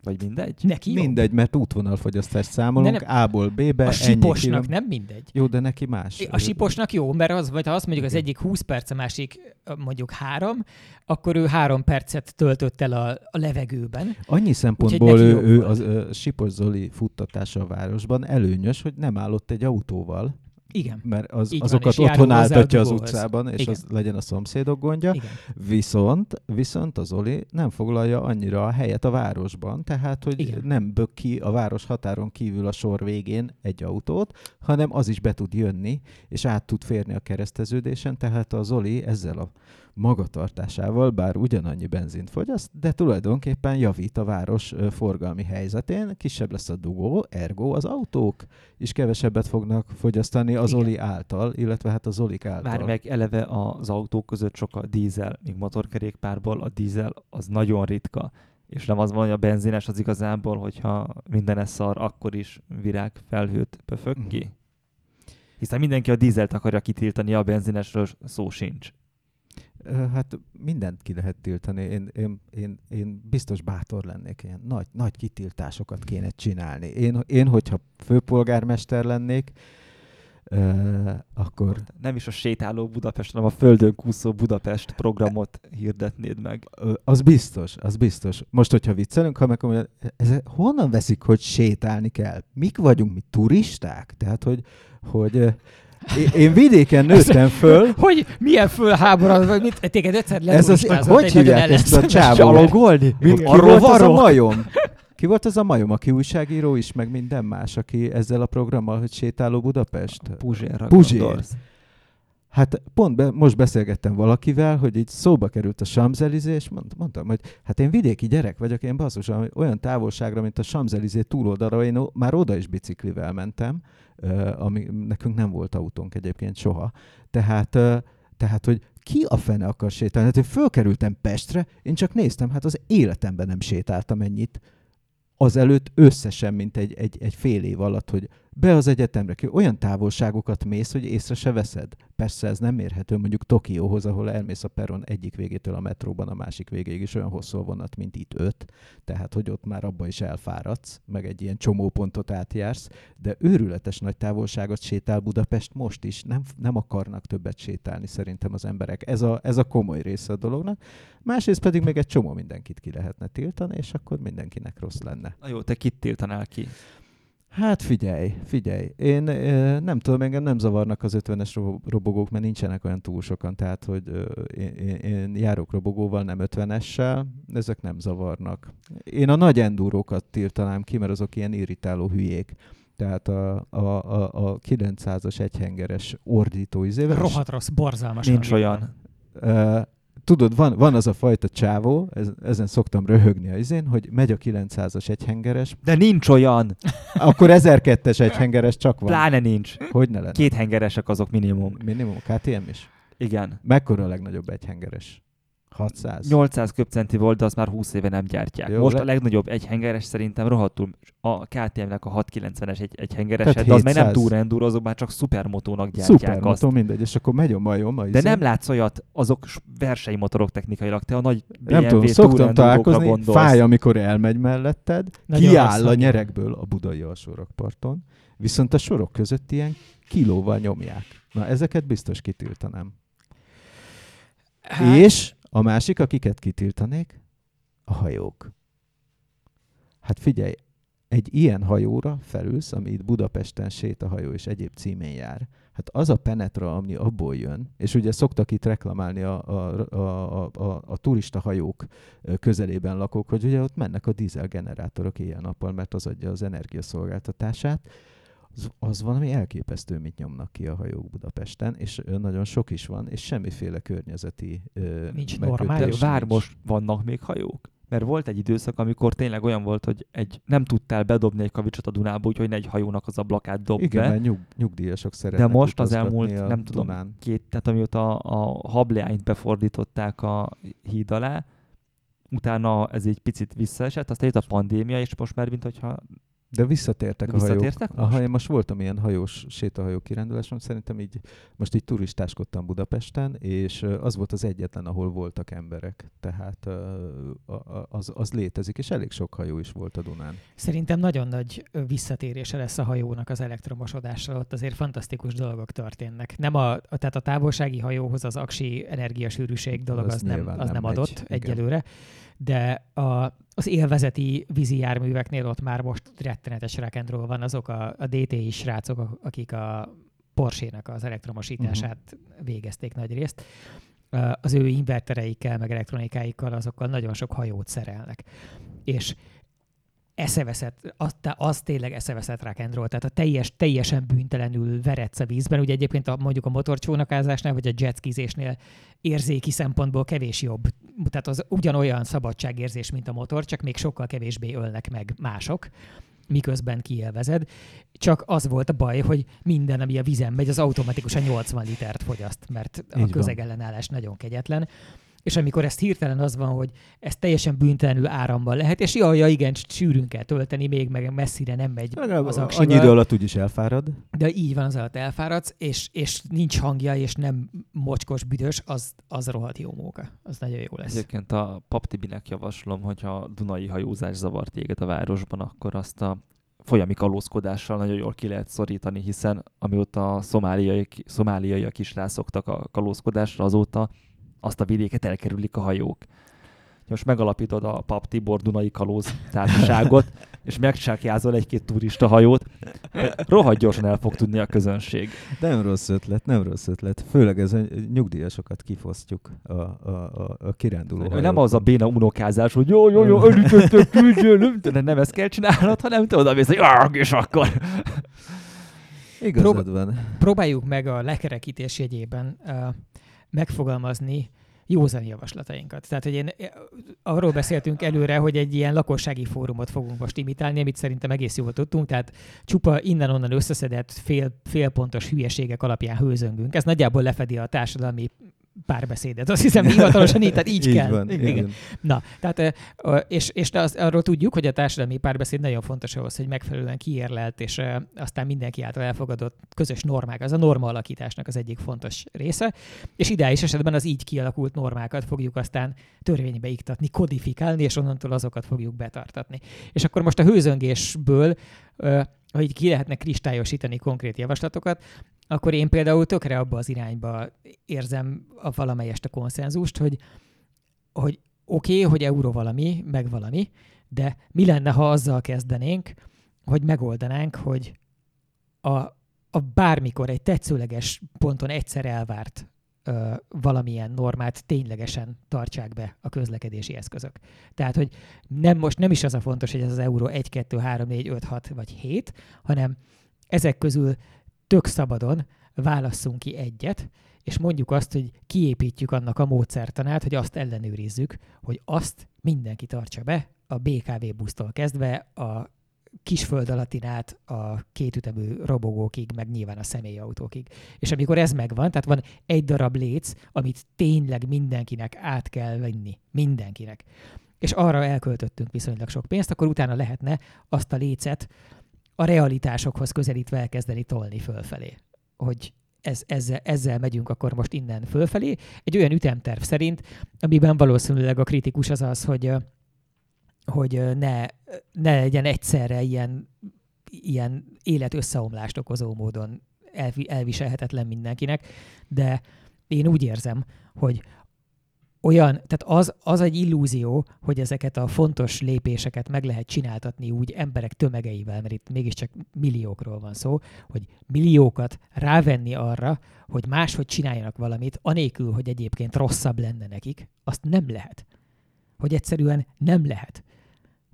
vagy mindegy? Neki jó. Mindegy, mert útvonalfogyasztást számolunk nem, A-ból B-be. A siposnak nem mindegy. Jó, de neki más. A siposnak jó, mert az, vagy ha azt mondjuk az egyik 20 perc, a másik mondjuk három, akkor ő három percet töltött el a, a levegőben. Annyi szempontból ő, ő az a Sipos Zoli futtatása a városban előnyös, hogy nem állott egy autóval, igen. Mert az, azokat van, otthon áltatja az utcában, és Igen. az legyen a szomszédok gondja. Igen. Viszont, viszont az Oli nem foglalja annyira a helyet a városban, tehát hogy Igen. nem bök ki a város határon kívül a sor végén egy autót, hanem az is be tud jönni, és át tud férni a kereszteződésen, tehát az Oli ezzel a magatartásával, bár ugyanannyi benzint fogyaszt, de tulajdonképpen javít a város forgalmi helyzetén, kisebb lesz a dugó, ergo az autók is kevesebbet fognak fogyasztani az Oli által, illetve hát az Olik által. Várj meg, eleve az autók között sok a dízel, míg motorkerékpárból a dízel az nagyon ritka és nem az van, hogy a benzines az igazából, hogyha minden szar, akkor is virág felhőt pöfög ki. Mm. Hiszen mindenki a dízelt akarja kitiltani, a benzinesről szó sincs. Hát mindent ki lehet tiltani. Én, én, én, én biztos bátor lennék, ilyen nagy, nagy kitiltásokat kéne csinálni. Én, én hogyha főpolgármester lennék, Uh, akkor... Nem is a sétáló Budapest, hanem a földön kúszó Budapest programot hirdetnéd meg. Az biztos, az biztos. Most, hogyha viccelünk, ha meg ez, honnan veszik, hogy sétálni kell? Mik vagyunk mi turisták? Tehát, hogy, hogy én vidéken nőttem föl. Hogy milyen fölháborod, vagy mit? Téged egyszer Ez az, hogy hívják ezt a csávót? Csalogolni? Mint ki volt az a majom? Ki volt az a majom, aki újságíró is, meg minden más, aki ezzel a programmal, hogy sétáló Budapest? Puzsérra Puzsér. Hát pont be, most beszélgettem valakivel, hogy így szóba került a Samzelizé, és mond, mondtam, hogy hát én vidéki gyerek vagyok, én basszus, olyan távolságra, mint a Samzelizé túloldalra, én már oda is biciklivel mentem, ami nekünk nem volt autónk egyébként soha. Tehát, tehát hogy ki a fene akar sétálni? Hát én fölkerültem Pestre, én csak néztem, hát az életemben nem sétáltam ennyit. Azelőtt összesen, mint egy, egy, egy fél év alatt, hogy be az egyetemre, ki olyan távolságokat mész, hogy észre se veszed. Persze ez nem mérhető mondjuk Tokióhoz, ahol elmész a peron egyik végétől a metróban a másik végéig is olyan hosszú a vonat, mint itt öt, tehát hogy ott már abba is elfáradsz, meg egy ilyen csomópontot átjársz, de őrületes nagy távolságot sétál Budapest most is, nem, nem akarnak többet sétálni szerintem az emberek. Ez a, ez a komoly része a dolognak. Másrészt pedig még egy csomó mindenkit ki lehetne tiltani, és akkor mindenkinek rossz lenne. Na jó, te kit tiltanál ki? Hát figyelj, figyelj. Én nem tudom, engem nem zavarnak az 50-es robogók, mert nincsenek olyan túl sokan, tehát hogy én, én, én járok robogóval, nem 50-essel, ezek nem zavarnak. Én a nagy endurókat tiltanám ki, mert azok ilyen irritáló hülyék. Tehát a, a, a, a 900-as egyhengeres ordító izével. Rohadt rossz, borzalmas. Nincs olyan. Uh, tudod, van, van az a fajta csávó, ez, ezen szoktam röhögni a izén, hogy megy a 900-as egyhengeres. De nincs olyan! Akkor 1002-es egyhengeres csak van. Pláne nincs. Hogy ne lenne? Két hengeresek azok minimum. Minimum, KTM is? Igen. Mekkora a legnagyobb egyhengeres? 600. 800 köbcenti volt, de azt már 20 éve nem gyártják. Jó, Most le... a legnagyobb egyhengeres szerintem rohadtul a KTM-nek a 690-es egy, egyhengeres, de az meg nem túl enduro, azok már csak szupermotónak gyártják Szupermotó, azt. mindegy, és akkor megy a majom. A de nem látsz olyat, azok versenymotorok technikailag, te a nagy BMW nem tudom, szoktam találkozni, gondolsz. fáj, amikor elmegy melletted, Nagyon kiáll a nyerekből a budai alsórakparton, viszont a sorok között ilyen kilóval nyomják. Na, ezeket biztos kitiltanám. Hát... És a másik, akiket kitiltanék, a hajók. Hát figyelj, egy ilyen hajóra felülsz, ami itt Budapesten sétahajó és egyéb címén jár, hát az a penetra, ami abból jön, és ugye szoktak itt reklamálni a, a, a, a, a turista hajók közelében lakók, hogy ugye ott mennek a dízelgenerátorok éjjel-nappal, mert az adja az energiaszolgáltatását, az, az valami elképesztő, mit nyomnak ki a hajók Budapesten, és nagyon sok is van, és semmiféle környezeti Nincs normális. Vár most vannak még hajók? mert volt egy időszak, amikor tényleg olyan volt, hogy egy, nem tudtál bedobni egy kavicsot a Dunába, úgyhogy ne egy hajónak az ablakát dob Igen, be. mert nyug, nyugdíjasok szeretnek De most az elmúlt, a nem tudom, Dunán. két, tehát amióta a hableányt befordították a híd alá, utána ez egy picit visszaesett, aztán jött a pandémia, és most már, mint hogyha de visszatértek De a hajók. visszatértek most? Aha, én most voltam ilyen hajós, sétahajó kiránduláson, szerintem így, most így turistáskodtam Budapesten, és az volt az egyetlen, ahol voltak emberek. Tehát az, az létezik, és elég sok hajó is volt a Dunán. Szerintem nagyon nagy visszatérése lesz a hajónak az elektromosodással, ott azért fantasztikus dolgok történnek. Nem a, tehát a távolsági hajóhoz az aksi energiasűrűség dolog az, az nem, az nem, nem adott megy, egyelőre, igen. De a, az élvezeti vízi járműveknél ott már most rettenetes rock'n'roll van, azok a, a DTI srácok, akik a Porsche-nak az elektromosítását uh-huh. végezték nagy részt. Az ő invertereikkel, meg elektronikáikkal, azokkal nagyon sok hajót szerelnek. És eszeveszett, az, az tényleg eszeveszett rock'n'roll, tehát a teljes, teljesen bűntelenül veretsz a vízben. Ugye egyébként a, mondjuk a motorcsónakázásnál, vagy a jetskizésnél érzéki szempontból kevés jobb. Tehát az ugyanolyan szabadságérzés, mint a motor, csak még sokkal kevésbé ölnek meg mások miközben kielvezed. Csak az volt a baj, hogy minden, ami a vízen megy, az automatikusan 80 litert fogyaszt, mert a közegellenállás nagyon kegyetlen és amikor ezt hirtelen az van, hogy ez teljesen bűntelenül áramban lehet, és jaj, ja, igen, sűrűn kell tölteni, még meg messzire nem megy Legalább az aksival. Annyi idő alatt úgyis elfárad. De így van, az alatt elfáradsz, és, és nincs hangja, és nem mocskos, büdös, az, az rohadt jó móka. Az nagyon jó lesz. Egyébként a Paptibinek javaslom, hogyha Dunai hajózás zavart téged a városban, akkor azt a folyami kalózkodással nagyon jól ki lehet szorítani, hiszen amióta a szomáliaiak, szomáliaiak is rászoktak a kalózkodásra, azóta azt a vidéket elkerülik a hajók. Most megalapítod a Pap Tibor Dunai Kalóz társaságot, és megcsákjázol egy-két turista hajót, rohadt gyorsan el fog tudni a közönség. Nem rossz ötlet, nem rossz ötlet. Főleg ez a nyugdíjasokat kifosztjuk a, a, a, a kiránduló hajók. Nem az a béna unokázás, hogy jó, jó, jó, elütöttök, küldjél, nem, nem ezt kell csinálnod, hanem te oda mész, hogy és akkor. Igazad Prób- van. Próbáljuk meg a lekerekítés jegyében uh, megfogalmazni józani javaslatainkat. Tehát, hogy én, eh, arról beszéltünk előre, hogy egy ilyen lakossági fórumot fogunk most imitálni, amit szerintem egész jól tudtunk, tehát csupa innen-onnan összeszedett fél, félpontos hülyeségek alapján hőzöngünk. Ez nagyjából lefedi a társadalmi párbeszédet. Azt hiszem, hivatalosan így, tehát így, így kell. Van, igen. igen. Na, tehát, és, és az, arról tudjuk, hogy a társadalmi párbeszéd nagyon fontos ahhoz, hogy megfelelően kiérlelt, és aztán mindenki által elfogadott közös normák. Az a norma alakításnak az egyik fontos része, és ideális esetben az így kialakult normákat fogjuk aztán törvénybe iktatni, kodifikálni, és onnantól azokat fogjuk betartatni. És akkor most a hőzöngésből hogy ki lehetne kristályosítani konkrét javaslatokat, akkor én például tökre abba az irányba érzem a valamelyest a konszenzust, hogy, hogy oké, okay, hogy euró valami, meg valami, de mi lenne, ha azzal kezdenénk, hogy megoldanánk, hogy a, a bármikor egy tetszőleges ponton egyszer elvárt ö, valamilyen normát ténylegesen tartsák be a közlekedési eszközök. Tehát, hogy nem most nem is az a fontos, hogy ez az euró 1, 2, 3, 4, 5, 6 vagy 7, hanem ezek közül tök szabadon válasszunk ki egyet, és mondjuk azt, hogy kiépítjük annak a módszertanát, hogy azt ellenőrizzük, hogy azt mindenki tartsa be, a BKV busztól kezdve a kisföld alattin át a kétütemű robogókig, meg nyilván a személyautókig. És amikor ez megvan, tehát van egy darab léc, amit tényleg mindenkinek át kell venni. Mindenkinek. És arra elköltöttünk viszonylag sok pénzt, akkor utána lehetne azt a lécet a realitásokhoz közelítve elkezdeni tolni fölfelé. Hogy ez, ezzel, ezzel megyünk akkor most innen fölfelé. Egy olyan ütemterv szerint, amiben valószínűleg a kritikus az az, hogy hogy ne, ne legyen egyszerre ilyen, ilyen élet összeomlást okozó módon elviselhetetlen mindenkinek, de én úgy érzem, hogy olyan, tehát az, az egy illúzió, hogy ezeket a fontos lépéseket meg lehet csináltatni úgy emberek tömegeivel, mert itt mégiscsak milliókról van szó, hogy milliókat rávenni arra, hogy máshogy csináljanak valamit, anélkül, hogy egyébként rosszabb lenne nekik, azt nem lehet. Hogy egyszerűen nem lehet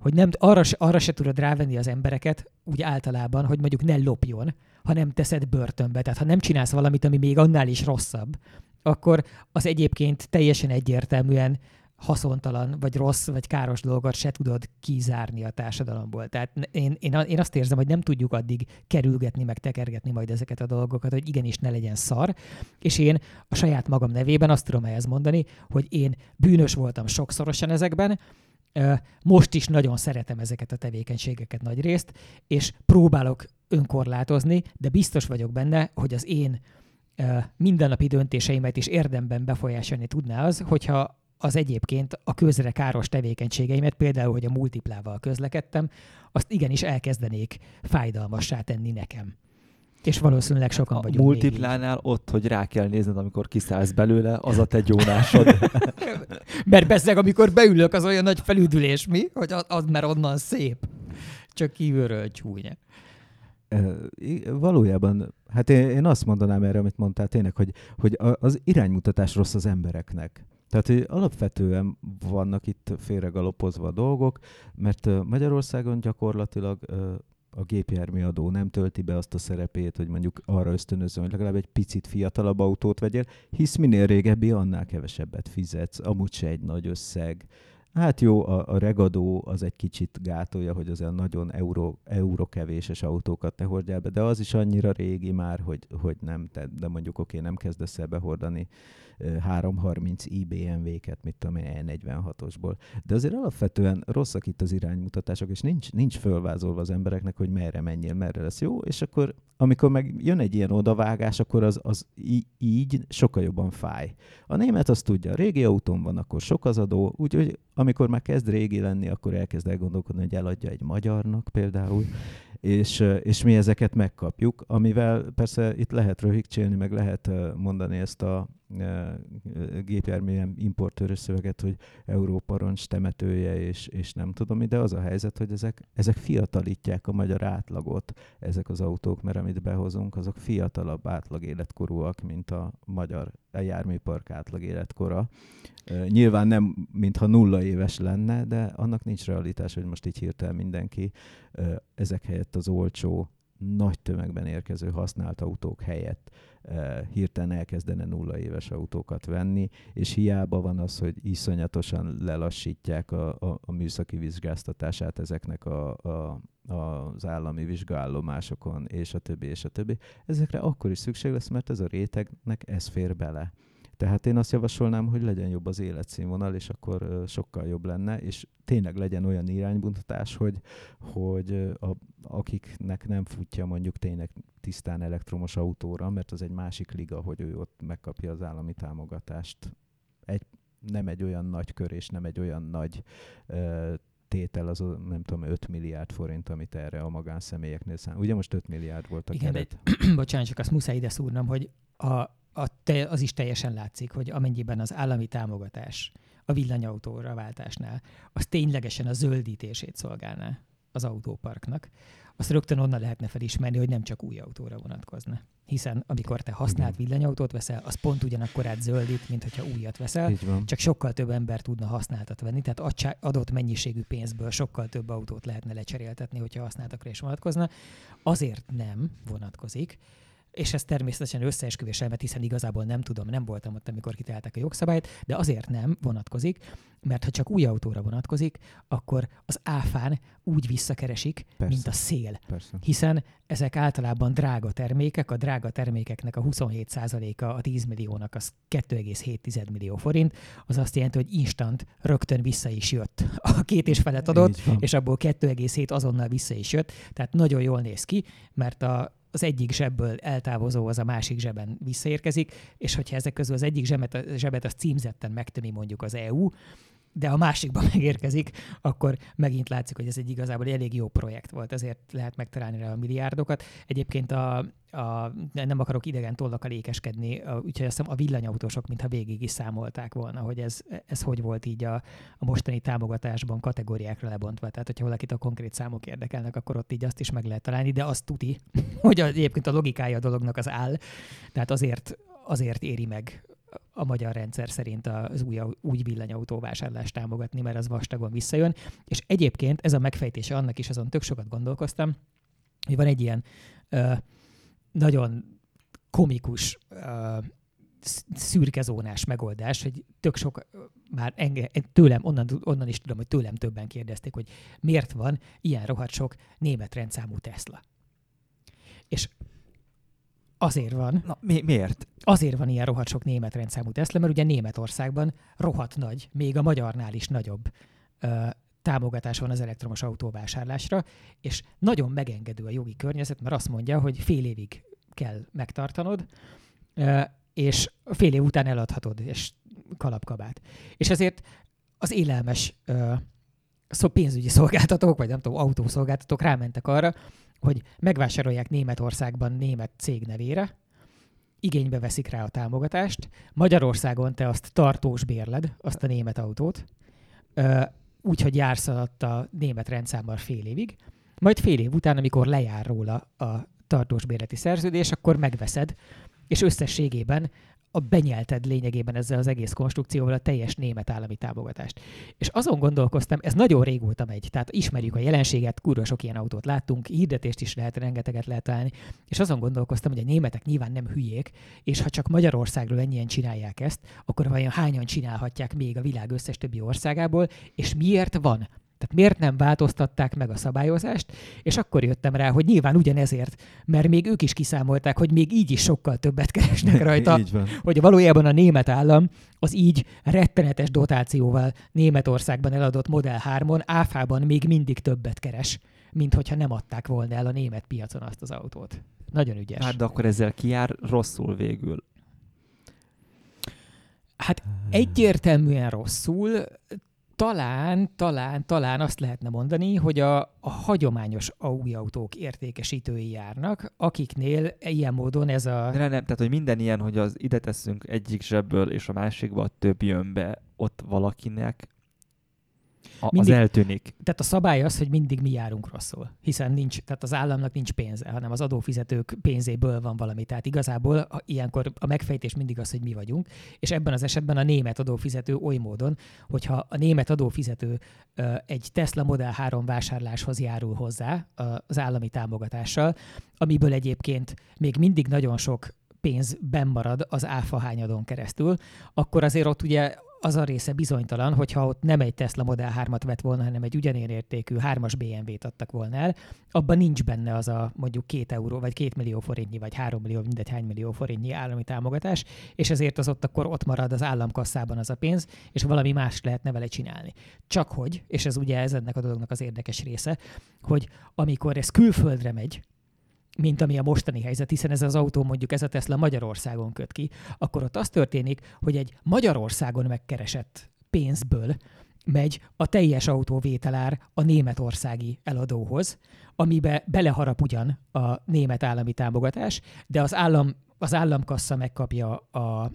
hogy nem, arra, arra se tudod rávenni az embereket, úgy általában, hogy mondjuk ne lopjon, ha nem teszed börtönbe. Tehát ha nem csinálsz valamit, ami még annál is rosszabb, akkor az egyébként teljesen egyértelműen haszontalan, vagy rossz, vagy káros dolgot se tudod kizárni a társadalomból. Tehát én, én, én azt érzem, hogy nem tudjuk addig kerülgetni, meg tekergetni majd ezeket a dolgokat, hogy igenis ne legyen szar. És én a saját magam nevében azt tudom ehhez mondani, hogy én bűnös voltam sokszorosan ezekben, most is nagyon szeretem ezeket a tevékenységeket nagy részt, és próbálok önkorlátozni, de biztos vagyok benne, hogy az én mindennapi döntéseimet is érdemben befolyásolni tudná az, hogyha az egyébként a közre káros tevékenységeimet, például, hogy a multiplával közlekedtem, azt igenis elkezdenék fájdalmassá tenni nekem. És valószínűleg sokan a vagyunk. multiplánál ott, hogy rá kell nézned, amikor kiszállsz belőle, az a te gyónásod. mert bezzeg, amikor beülök, az olyan nagy felüdülés, mi? Hogy az, az mert onnan szép. Csak kívülről csúnya. Valójában, hát én, én azt mondanám erre, amit mondtál tényleg, hogy, hogy az iránymutatás rossz az embereknek. Tehát hogy alapvetően vannak itt félregalopozva dolgok, mert Magyarországon gyakorlatilag a gépjárműadó nem tölti be azt a szerepét, hogy mondjuk arra ösztönözön, hogy legalább egy picit fiatalabb autót vegyél, hisz minél régebbi, annál kevesebbet fizetsz, amúgy se egy nagy összeg. Hát jó, a, a regadó az egy kicsit gátolja, hogy az olyan nagyon euró, euró kevéses autókat ne hordjál be, de az is annyira régi már, hogy, hogy nem, te, de mondjuk oké, nem kezdesz el behordani 330 IBMV-ket, mit tudom én, E46-osból. De azért alapvetően rosszak itt az iránymutatások, és nincs, nincs fölvázolva az embereknek, hogy merre menjél, merre lesz jó, és akkor amikor meg jön egy ilyen odavágás, akkor az, az így sokkal jobban fáj. A német azt tudja, régi autón van, akkor sok az adó, úgyhogy amikor már kezd régi lenni, akkor elkezd elgondolkodni, hogy eladja egy magyarnak például, és, és mi ezeket megkapjuk, amivel persze itt lehet röhigcsélni, meg lehet mondani ezt a gépjárműen importőrös szöveget, hogy Európa roncs temetője, és, és nem tudom, de az a helyzet, hogy ezek, ezek fiatalítják a magyar átlagot, ezek az autók, mert amit behozunk, azok fiatalabb átlag életkorúak, mint a magyar a járműpark átlag életkora. Nyilván nem, mintha nulla éves lenne, de annak nincs realitás, hogy most így hirtelen mindenki ezek helyett az olcsó, nagy tömegben érkező használt autók helyett hirtelen elkezdene nulla éves autókat venni, és hiába van az, hogy iszonyatosan lelassítják a, a, a műszaki vizsgáztatását ezeknek a, a, az állami vizsgállomásokon, és a többi, és a többi. Ezekre akkor is szükség lesz, mert ez a rétegnek ez fér bele. Tehát én azt javasolnám, hogy legyen jobb az életszínvonal, és akkor sokkal jobb lenne, és tényleg legyen olyan iránymutatás, hogy, hogy a, akiknek nem futja mondjuk tényleg tisztán elektromos autóra, mert az egy másik liga, hogy ő ott megkapja az állami támogatást. Egy, nem egy olyan nagy kör, és nem egy olyan nagy uh, tétel az a, nem tudom, 5 milliárd forint, amit erre a magánszemélyeknél szám. Ugye most 5 milliárd volt a Igen, keret. De, bocsánat, csak azt muszáj ide szúrnom, hogy a a te, az is teljesen látszik, hogy amennyiben az állami támogatás a villanyautóra váltásnál, az ténylegesen a zöldítését szolgálná az autóparknak, azt rögtön onnan lehetne felismerni, hogy nem csak új autóra vonatkozna. Hiszen amikor te használt villanyautót veszel, az pont ugyanakkor át zöldít, mint hogyha újat veszel, csak sokkal több ember tudna használtat venni, tehát adott mennyiségű pénzből sokkal több autót lehetne lecseréltetni, hogyha használtakra is vonatkozna. Azért nem vonatkozik, és ez természetesen összeesküvés elmet, hiszen igazából nem tudom, nem voltam ott, amikor kitálták a jogszabályt, de azért nem vonatkozik, mert ha csak új autóra vonatkozik, akkor az áfán úgy visszakeresik, Persze. mint a szél. Persze. Hiszen ezek általában drága termékek, a drága termékeknek a 27%-a a 10 milliónak az 2,7 millió forint, az azt jelenti, hogy instant rögtön vissza is jött. A két és felet adott, és abból 2,7 azonnal vissza is jött, tehát nagyon jól néz ki, mert a az egyik zsebből eltávozó az a másik zsebben visszaérkezik, és hogyha ezek közül az egyik zsebet, zsebet az címzetten megtömi mondjuk az EU, de a másikban megérkezik, akkor megint látszik, hogy ez egy igazából elég jó projekt volt, ezért lehet megtalálni rá a milliárdokat. Egyébként a, a, nem akarok idegen tollakkal ékeskedni, úgyhogy azt hiszem a villanyautósok mintha végig is számolták volna, hogy ez, ez hogy volt így a, a mostani támogatásban kategóriákra lebontva. Tehát, hogyha valakit a konkrét számok érdekelnek, akkor ott így azt is meg lehet találni, de azt tuti, hogy egyébként a logikája a dolognak az áll. Tehát azért, azért éri meg a magyar rendszer szerint az új, új villanyautóvásárlást támogatni, mert az vastagon visszajön. És egyébként ez a megfejtése annak is, azon tök sokat gondolkoztam, hogy van egy ilyen ö, nagyon komikus ö, szürkezónás megoldás, hogy tök sok már enge, tőlem, onnan, onnan is tudom, hogy tőlem többen kérdezték, hogy miért van ilyen rohadt sok német rendszámú Tesla. És azért van. Na, mi, miért? Azért van ilyen rohadt sok német rendszámú Tesla, mert ugye Németországban rohadt nagy, még a magyarnál is nagyobb ö, támogatás van az elektromos autóvásárlásra, és nagyon megengedő a jogi környezet, mert azt mondja, hogy fél évig kell megtartanod, ö, és fél év után eladhatod, és kalapkabát. És ezért az élelmes ö, szó pénzügyi szolgáltatók, vagy nem tudom, autószolgáltatók rámentek arra, hogy megvásárolják Németországban német cég nevére, igénybe veszik rá a támogatást, Magyarországon te azt tartós bérled, azt a német autót, úgyhogy jársz alatt a német rendszámmal fél évig, majd fél év után, amikor lejár róla a tartós bérleti szerződés, akkor megveszed, és összességében a benyelted lényegében ezzel az egész konstrukcióval a teljes német állami támogatást. És azon gondolkoztam, ez nagyon régóta megy, tehát ismerjük a jelenséget, kurva sok ilyen autót láttunk, hirdetést is lehet, rengeteget lehet találni, és azon gondolkoztam, hogy a németek nyilván nem hülyék, és ha csak Magyarországról ennyien csinálják ezt, akkor vajon hányan csinálhatják még a világ összes többi országából, és miért van tehát miért nem változtatták meg a szabályozást, és akkor jöttem rá, hogy nyilván ugyanezért, mert még ők is kiszámolták, hogy még így is sokkal többet keresnek rajta, hogy valójában a német állam az így rettenetes dotációval Németországban eladott Model 3-on áfában még mindig többet keres, mint hogyha nem adták volna el a német piacon azt az autót. Nagyon ügyes. Hát de akkor ezzel kijár rosszul végül. Hát egyértelműen rosszul, talán, talán, talán azt lehetne mondani, hogy a, a hagyományos új autók értékesítői járnak, akiknél ilyen módon ez a... De nem, tehát hogy minden ilyen, hogy az ide teszünk egyik zsebből, és a másikba több jön be, ott valakinek a, mindig, az eltűnik. Tehát a szabály az, hogy mindig mi járunk rosszul, hiszen nincs, tehát az államnak nincs pénze, hanem az adófizetők pénzéből van valami. Tehát igazából a, ilyenkor a megfejtés mindig az, hogy mi vagyunk, és ebben az esetben a német adófizető oly módon, hogyha a német adófizető ö, egy Tesla Model 3 vásárláshoz járul hozzá az állami támogatással, amiből egyébként még mindig nagyon sok pénz marad az áfa hányadon keresztül, akkor azért ott ugye az a része bizonytalan, hogyha ott nem egy Tesla Model 3-at vett volna, hanem egy ugyanilyen értékű 3-as BMW-t adtak volna el, abban nincs benne az a mondjuk 2 euró, vagy 2 millió forintnyi, vagy 3 millió, mindegy hány millió forintnyi állami támogatás, és ezért az ott akkor ott marad az államkasszában az a pénz, és valami más lehetne vele csinálni. Csak hogy, és ez ugye ez ennek a dolognak az érdekes része, hogy amikor ez külföldre megy, mint ami a mostani helyzet, hiszen ez az autó mondjuk ez a Tesla Magyarországon köt ki, akkor ott az történik, hogy egy Magyarországon megkeresett pénzből megy a teljes autóvételár a németországi eladóhoz, amibe beleharap ugyan a német állami támogatás, de az állam az államkassa megkapja a,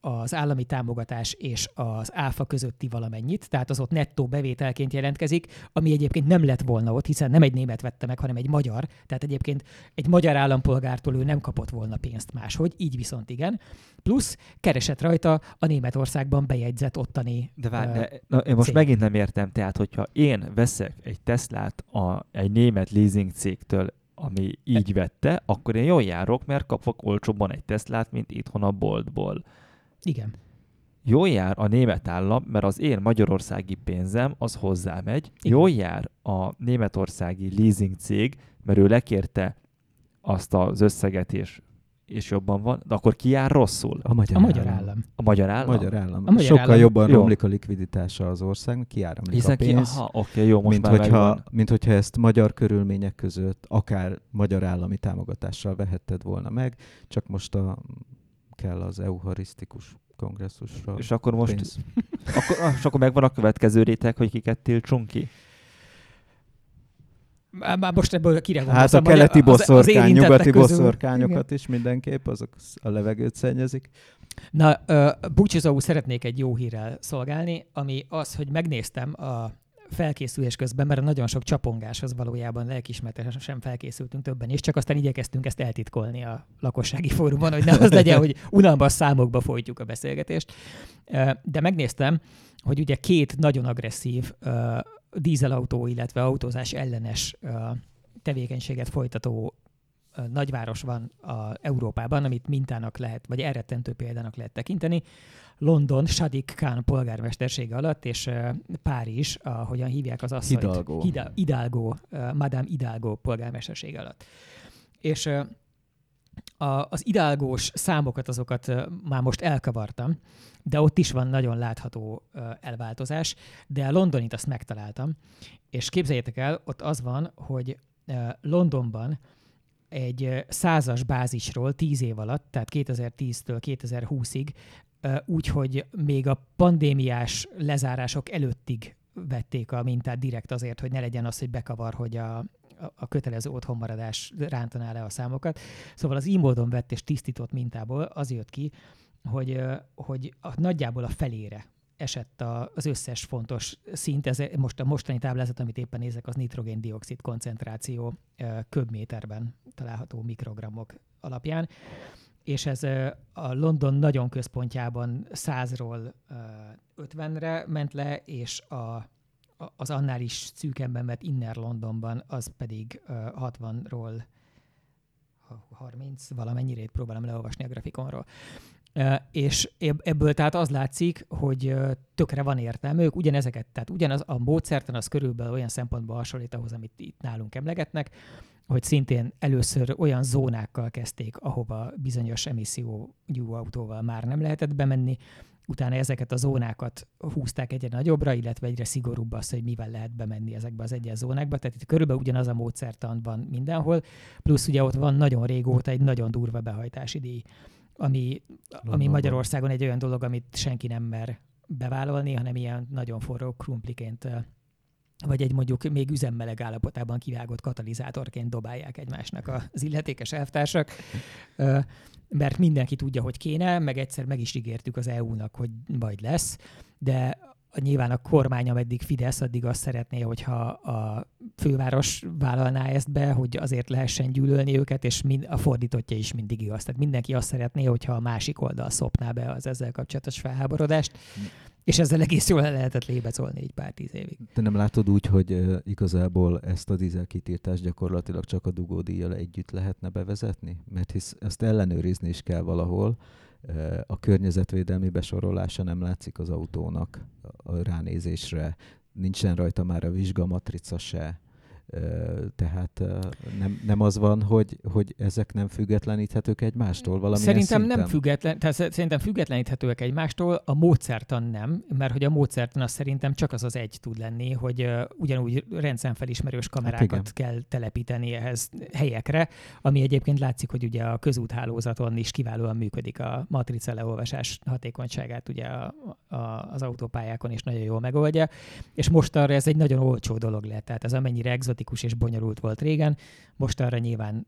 az állami támogatás és az áfa közötti valamennyit, tehát az ott nettó bevételként jelentkezik, ami egyébként nem lett volna ott, hiszen nem egy német vette meg, hanem egy magyar, tehát egyébként egy magyar állampolgártól ő nem kapott volna pénzt máshogy, így viszont igen. Plusz keresett rajta a Németországban bejegyzett ottani De várj, de, na, én most cég. megint nem értem, tehát hogyha én veszek egy Teslát a, egy német leasing cégtől, ami így vette, akkor én jól járok, mert kapok olcsóbban egy Teslát, mint itthon a boltból. Igen. Jól jár a német állam, mert az én magyarországi pénzem az hozzámegy. Igen. Jól jár a németországi leasing cég, mert ő lekérte azt az összeget, és, és jobban van, de akkor ki jár rosszul? A magyar, a magyar állam. állam. A magyar állam? Magyar állam. A magyar Sokkal állam. jobban jó. romlik a likviditása az országnak, kiáramlik Hiszen a pénz. Ki, aha, oké, jó, most mint, már hogyha, mint hogyha ezt magyar körülmények között akár magyar állami támogatással vehetted volna meg, csak most a, kell az euharisztikus kongresszusra. És akkor most akkor, és akkor megvan a következő réteg, hogy kiket tiltsunk ki? Már most ebből kire Hát a keleti boszorkány, az, az nyugati közül. boszorkányokat Igen. is mindenképp, azok a levegőt szennyezik. Na, uh, búcsúzóul szeretnék egy jó hírrel szolgálni, ami az, hogy megnéztem a felkészülés közben, mert nagyon sok csapongáshoz valójában lelkismertesen felkészültünk többen, és csak aztán igyekeztünk ezt eltitkolni a lakossági fórumon, hogy ne az legyen, hogy unalmas számokba folytjuk a beszélgetést. De megnéztem, hogy ugye két nagyon agresszív dízelautó, illetve autózás ellenes tevékenységet folytató nagyváros van a Európában, amit mintának lehet, vagy elrettentő példának lehet tekinteni. London Sadik Khan polgármestersége alatt, és Párizs, ahogyan hívják az asszonyt. Hidalgo. Hida, Hidalgo, Madame Hidalgo polgármestersége alatt. És a, az idálgós számokat, azokat már most elkavartam, de ott is van nagyon látható elváltozás, de a londonit azt megtaláltam, és képzeljétek el, ott az van, hogy Londonban egy százas bázisról tíz év alatt, tehát 2010-től 2020-ig, úgyhogy még a pandémiás lezárások előttig vették a mintát direkt azért, hogy ne legyen az, hogy bekavar, hogy a, a kötelező otthonmaradás rántaná le a számokat. Szóval az így módon vett és tisztított mintából az jött ki, hogy, hogy a, nagyjából a felére esett a, az összes fontos szint. Ez most a mostani táblázat, amit éppen nézek, az nitrogén-dioxid koncentráció köbméterben található mikrogramok alapján. És ez a London nagyon központjában 100-ról 50-re ment le, és a, az annál is szűkebben vett Inner Londonban az pedig 60-ról 30 valamennyire próbálom leolvasni a grafikonról. És ebből tehát az látszik, hogy tökre van értelme, ők ugyanezeket, tehát ugyanaz a módszertan az körülbelül olyan szempontból hasonlít ahhoz, amit itt nálunk emlegetnek, hogy szintén először olyan zónákkal kezdték, ahova bizonyos emissziójú autóval már nem lehetett bemenni, utána ezeket a zónákat húzták egyre nagyobbra, illetve egyre szigorúbb az, hogy mivel lehet bemenni ezekbe az egyes zónákba. Tehát itt körülbelül ugyanaz a módszertan van mindenhol, plusz ugye ott van nagyon régóta egy nagyon durva behajtási díj ami, ami Magyarországon egy olyan dolog, amit senki nem mer bevállalni, hanem ilyen nagyon forró krumpliként vagy egy mondjuk még üzemmeleg állapotában kivágott katalizátorként dobálják egymásnak az illetékes elvtársak, mert mindenki tudja, hogy kéne, meg egyszer meg is ígértük az EU-nak, hogy majd lesz, de nyilván a kormány, ameddig Fidesz, addig azt szeretné, hogyha a főváros vállalná ezt be, hogy azért lehessen gyűlölni őket, és mind, a fordítottja is mindig igaz. Tehát mindenki azt szeretné, hogyha a másik oldal szopná be az ezzel kapcsolatos felháborodást, és ezzel egész jól lehetett lébecolni egy pár tíz évig. Te nem látod úgy, hogy igazából ezt a dízel kitiltást gyakorlatilag csak a dugódíjjal együtt lehetne bevezetni? Mert hisz ezt ellenőrizni is kell valahol, a környezetvédelmi besorolása nem látszik az autónak a ránézésre, nincsen rajta már a vizsgamatrica se, tehát nem, nem az van, hogy, hogy ezek nem függetleníthetők egymástól valami Szerintem szinten? nem független, tehát szerintem függetleníthetőek egymástól, a módszertan nem, mert hogy a módszertan az szerintem csak az az egy tud lenni, hogy uh, ugyanúgy rendszerfelismerős kamerákat hát kell telepíteni ehhez helyekre, ami egyébként látszik, hogy ugye a közúthálózaton is kiválóan működik a matrica leolvasás hatékonyságát ugye a, a, az autópályákon is nagyon jól megoldja, és most arra ez egy nagyon olcsó dolog lett, tehát ez amennyire exotikus bürokratikus és bonyolult volt régen. Most arra nyilván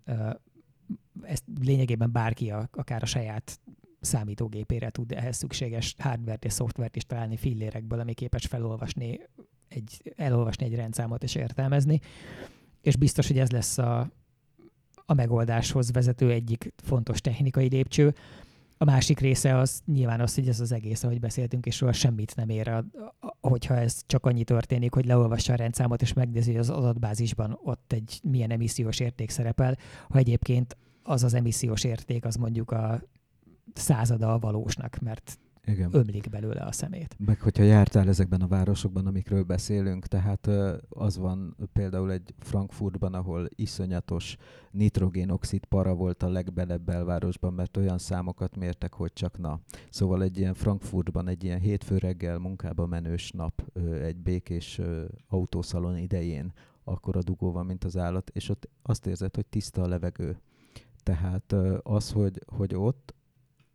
ezt lényegében bárki a, akár a saját számítógépére tud ehhez szükséges hardvert és szoftvert is találni fillérekből, ami képes felolvasni egy, elolvasni egy rendszámot és értelmezni. És biztos, hogy ez lesz a, a megoldáshoz vezető egyik fontos technikai lépcső. A másik része az nyilván az, hogy ez az egész, ahogy beszéltünk, és róla semmit nem ér, a, a, hogyha ez csak annyi történik, hogy leolvassa a rendszámot, és megnézi, hogy az adatbázisban ott egy milyen emissziós érték szerepel, ha egyébként az az emissziós érték, az mondjuk a százada a valósnak, mert igen. ömlik belőle a szemét. Meg hogyha jártál ezekben a városokban, amikről beszélünk, tehát az van például egy Frankfurtban, ahol iszonyatos nitrogénoxid para volt a legbelebb belvárosban, mert olyan számokat mértek, hogy csak na. Szóval egy ilyen Frankfurtban, egy ilyen hétfő reggel munkába menős nap, egy békés autószalon idején, akkor a dugó van, mint az állat, és ott azt érzed, hogy tiszta a levegő. Tehát az, hogy, hogy ott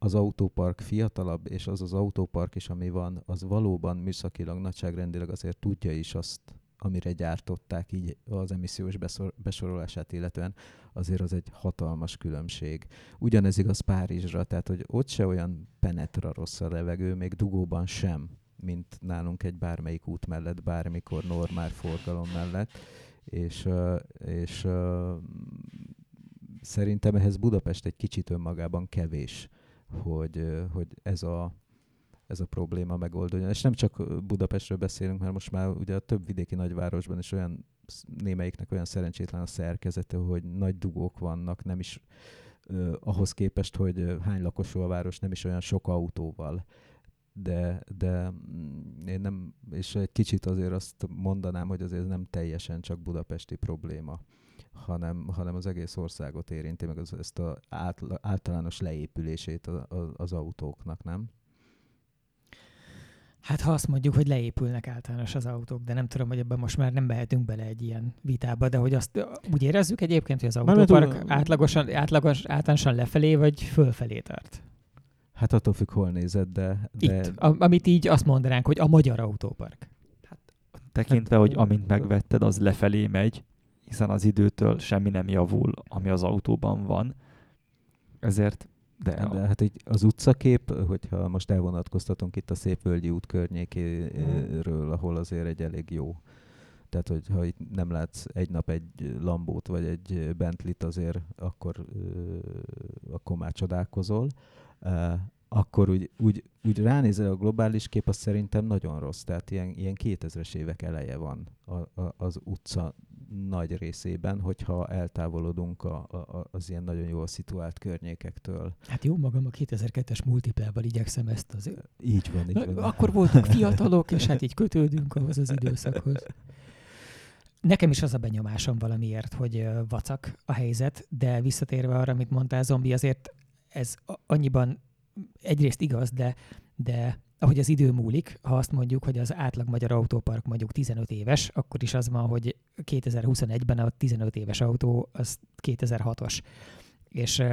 az autópark fiatalabb, és az az autópark is, ami van, az valóban műszakilag, nagyságrendileg azért tudja is azt, amire gyártották így az emissziós beszor, besorolását illetően, azért az egy hatalmas különbség. Ugyanez igaz Párizsra, tehát hogy ott se olyan penetra rossz a levegő, még dugóban sem, mint nálunk egy bármelyik út mellett, bármikor normál forgalom mellett, és, és szerintem ehhez Budapest egy kicsit önmagában kevés hogy, hogy ez a ez a probléma megoldódjon. És nem csak Budapestről beszélünk, mert most már ugye a több vidéki nagyvárosban is olyan némelyiknek olyan szerencsétlen a szerkezete, hogy nagy dugók vannak, nem is uh, ahhoz képest, hogy hány lakosú a város, nem is olyan sok autóval. De, de mm, én nem, és egy kicsit azért azt mondanám, hogy azért nem teljesen csak budapesti probléma hanem, hanem az egész országot érinti, meg az, ezt az általános leépülését az autóknak, nem? Hát ha azt mondjuk, hogy leépülnek általános az autók, de nem tudom, hogy ebben most már nem behetünk bele egy ilyen vitába, de hogy azt úgy érezzük egyébként, hogy az autópark átlagosan, átlagos, általánosan lefelé vagy fölfelé tart? Hát attól függ, hol nézed, de... de... Itt, a, amit így azt mondanánk, hogy a magyar autópark. Hát, tekintve, hogy amint megvetted, az lefelé megy, hiszen az időtől semmi nem javul, ami az autóban van. Ezért de, de hát így az utcakép, hogyha most elvonatkoztatunk itt a Szépvölgyi út környékéről, ahol azért egy elég jó. Tehát, hogyha itt nem látsz egy nap egy Lambót vagy egy Bentlit azért, akkor, akkor már csodálkozol akkor úgy, úgy, úgy ránézel a globális kép, az szerintem nagyon rossz. Tehát ilyen, ilyen 2000-es évek eleje van a, a, az utca nagy részében, hogyha eltávolodunk a, a, az ilyen nagyon jól szituált környékektől. Hát jó, magam a 2002-es multiplával igyekszem ezt az... Így van, így van. Akkor voltunk fiatalok, és hát így kötődünk ahhoz az időszakhoz. Nekem is az a benyomásom valamiért, hogy vacak a helyzet, de visszatérve arra, amit mondtál, zombi, azért ez annyiban egyrészt igaz, de, de ahogy az idő múlik, ha azt mondjuk, hogy az átlag magyar autópark mondjuk 15 éves, akkor is az van, hogy 2021-ben a 15 éves autó az 2006-os. És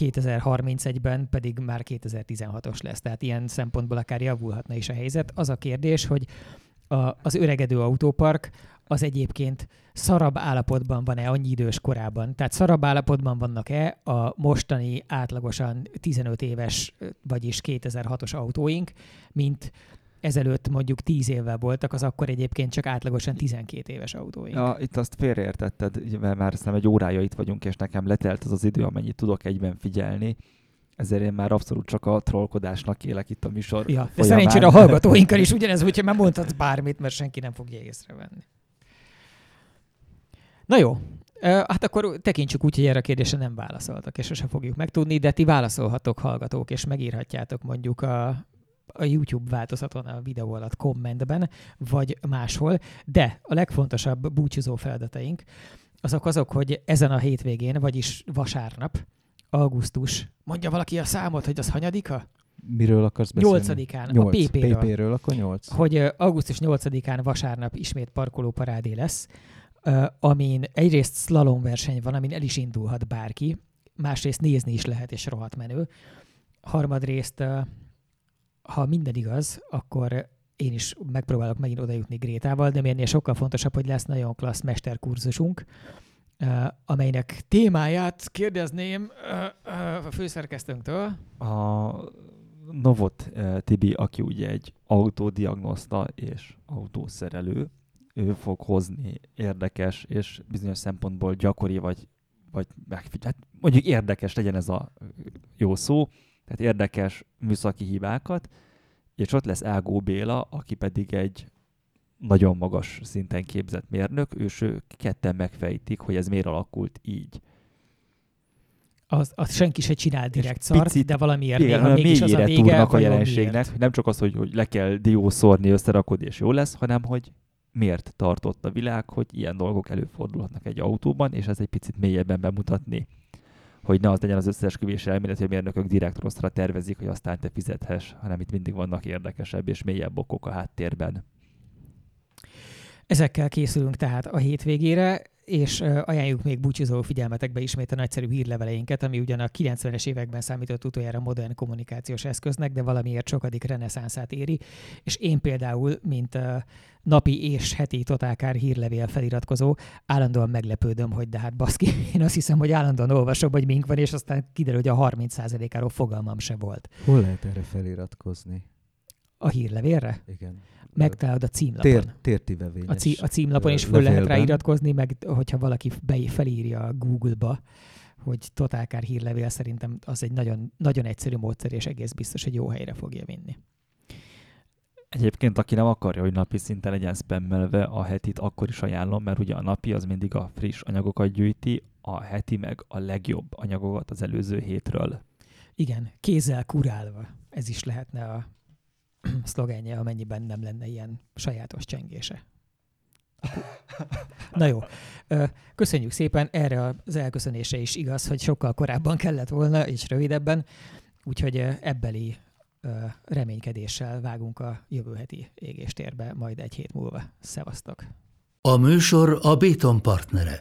2031-ben pedig már 2016-os lesz. Tehát ilyen szempontból akár javulhatna is a helyzet. Az a kérdés, hogy a, az öregedő autópark az egyébként szarabb állapotban van-e annyi idős korában? Tehát szarabb állapotban vannak-e a mostani átlagosan 15 éves, vagyis 2006-os autóink, mint ezelőtt mondjuk 10 évvel voltak, az akkor egyébként csak átlagosan 12 éves autóink. Ja, itt azt félreértetted, mert már nem egy órája itt vagyunk, és nekem letelt az az idő, amennyit tudok egyben figyelni ezért én már abszolút csak a trollkodásnak élek itt a műsor Ja, de szerencsére a hallgatóinkkal is ugyanez, hogyha már mondhatsz bármit, mert senki nem fogja észrevenni. Na jó, Hát akkor tekintsük úgy, hogy erre a kérdésre nem válaszoltak, és sosem fogjuk megtudni, de ti válaszolhatok, hallgatók, és megírhatjátok mondjuk a, a YouTube változaton a videó alatt kommentben, vagy máshol. De a legfontosabb búcsúzó feladataink azok azok, hogy ezen a hétvégén, vagyis vasárnap, augusztus, mondja valaki a számot, hogy az hanyadika? Miről akarsz beszélni? Nyolcadikán, a PP-ről. PP-ről, akkor nyolc. Hogy augusztus 8-án vasárnap ismét parkoló parádé lesz, amin egyrészt slalom verseny van, amin el is indulhat bárki, másrészt nézni is lehet, és rohadt menő. Harmadrészt, ha minden igaz, akkor én is megpróbálok megint odajutni Grétával, de miért sokkal fontosabb, hogy lesz nagyon klassz mesterkurzusunk, amelynek témáját kérdezném a főszerkesztőnktől. A Novot Tibi, aki ugye egy autódiagnoszta és autószerelő, ő fog hozni érdekes és bizonyos szempontból gyakori, vagy, vagy hát mondjuk érdekes legyen ez a jó szó, tehát érdekes műszaki hibákat, és ott lesz Ágó Béla, aki pedig egy nagyon magas szinten képzett mérnök, és ők ketten megfejtik, hogy ez miért alakult így. Az, az senki se csinál direkt szart, picit, de valamiért igen, néha mégis az a vége, a jelenségnek. Nem csak az, hogy, hogy le kell diószorni, összerakod és jó lesz, hanem hogy miért tartott a világ, hogy ilyen dolgok előfordulhatnak egy autóban, és ez egy picit mélyebben bemutatni hogy ne az legyen az összeesküvés elmélet, hogy a mérnökök direkt rosszra tervezik, hogy aztán te fizethess, hanem itt mindig vannak érdekesebb és mélyebb okok a háttérben. Ezekkel készülünk tehát a hétvégére, és ajánljuk még búcsúzó figyelmetekbe ismét a nagyszerű hírleveleinket, ami ugyan a 90-es években számított utoljára modern kommunikációs eszköznek, de valamiért sokadik reneszánszát éri. És én például, mint napi és heti totálkár hírlevél feliratkozó, állandóan meglepődöm, hogy de hát baszki, én azt hiszem, hogy állandóan olvasom, hogy mink van, és aztán kiderül, hogy a 30%-áról fogalmam se volt. Hol lehet erre feliratkozni? A hírlevélre? Igen megtalálod a címlapon. Tér, tértivevényes. A, cí, a címlapon is föl lehet rá iratkozni, meg hogyha valaki be, felírja a Google-ba, hogy totálkár hírlevél, szerintem az egy nagyon, nagyon egyszerű módszer, és egész biztos, hogy jó helyre fogja vinni. Egyébként, aki nem akarja, hogy napi szinten legyen spammelve, a hetit akkor is ajánlom, mert ugye a napi az mindig a friss anyagokat gyűjti, a heti meg a legjobb anyagokat az előző hétről. Igen, kézzel kurálva. Ez is lehetne a szlogenje, amennyiben nem lenne ilyen sajátos csengése. Na jó, köszönjük szépen. Erre az elköszönése is igaz, hogy sokkal korábban kellett volna, és rövidebben. Úgyhogy ebbeli reménykedéssel vágunk a jövő heti égéstérbe, majd egy hét múlva. Szevasztok! A műsor a Béton partnere.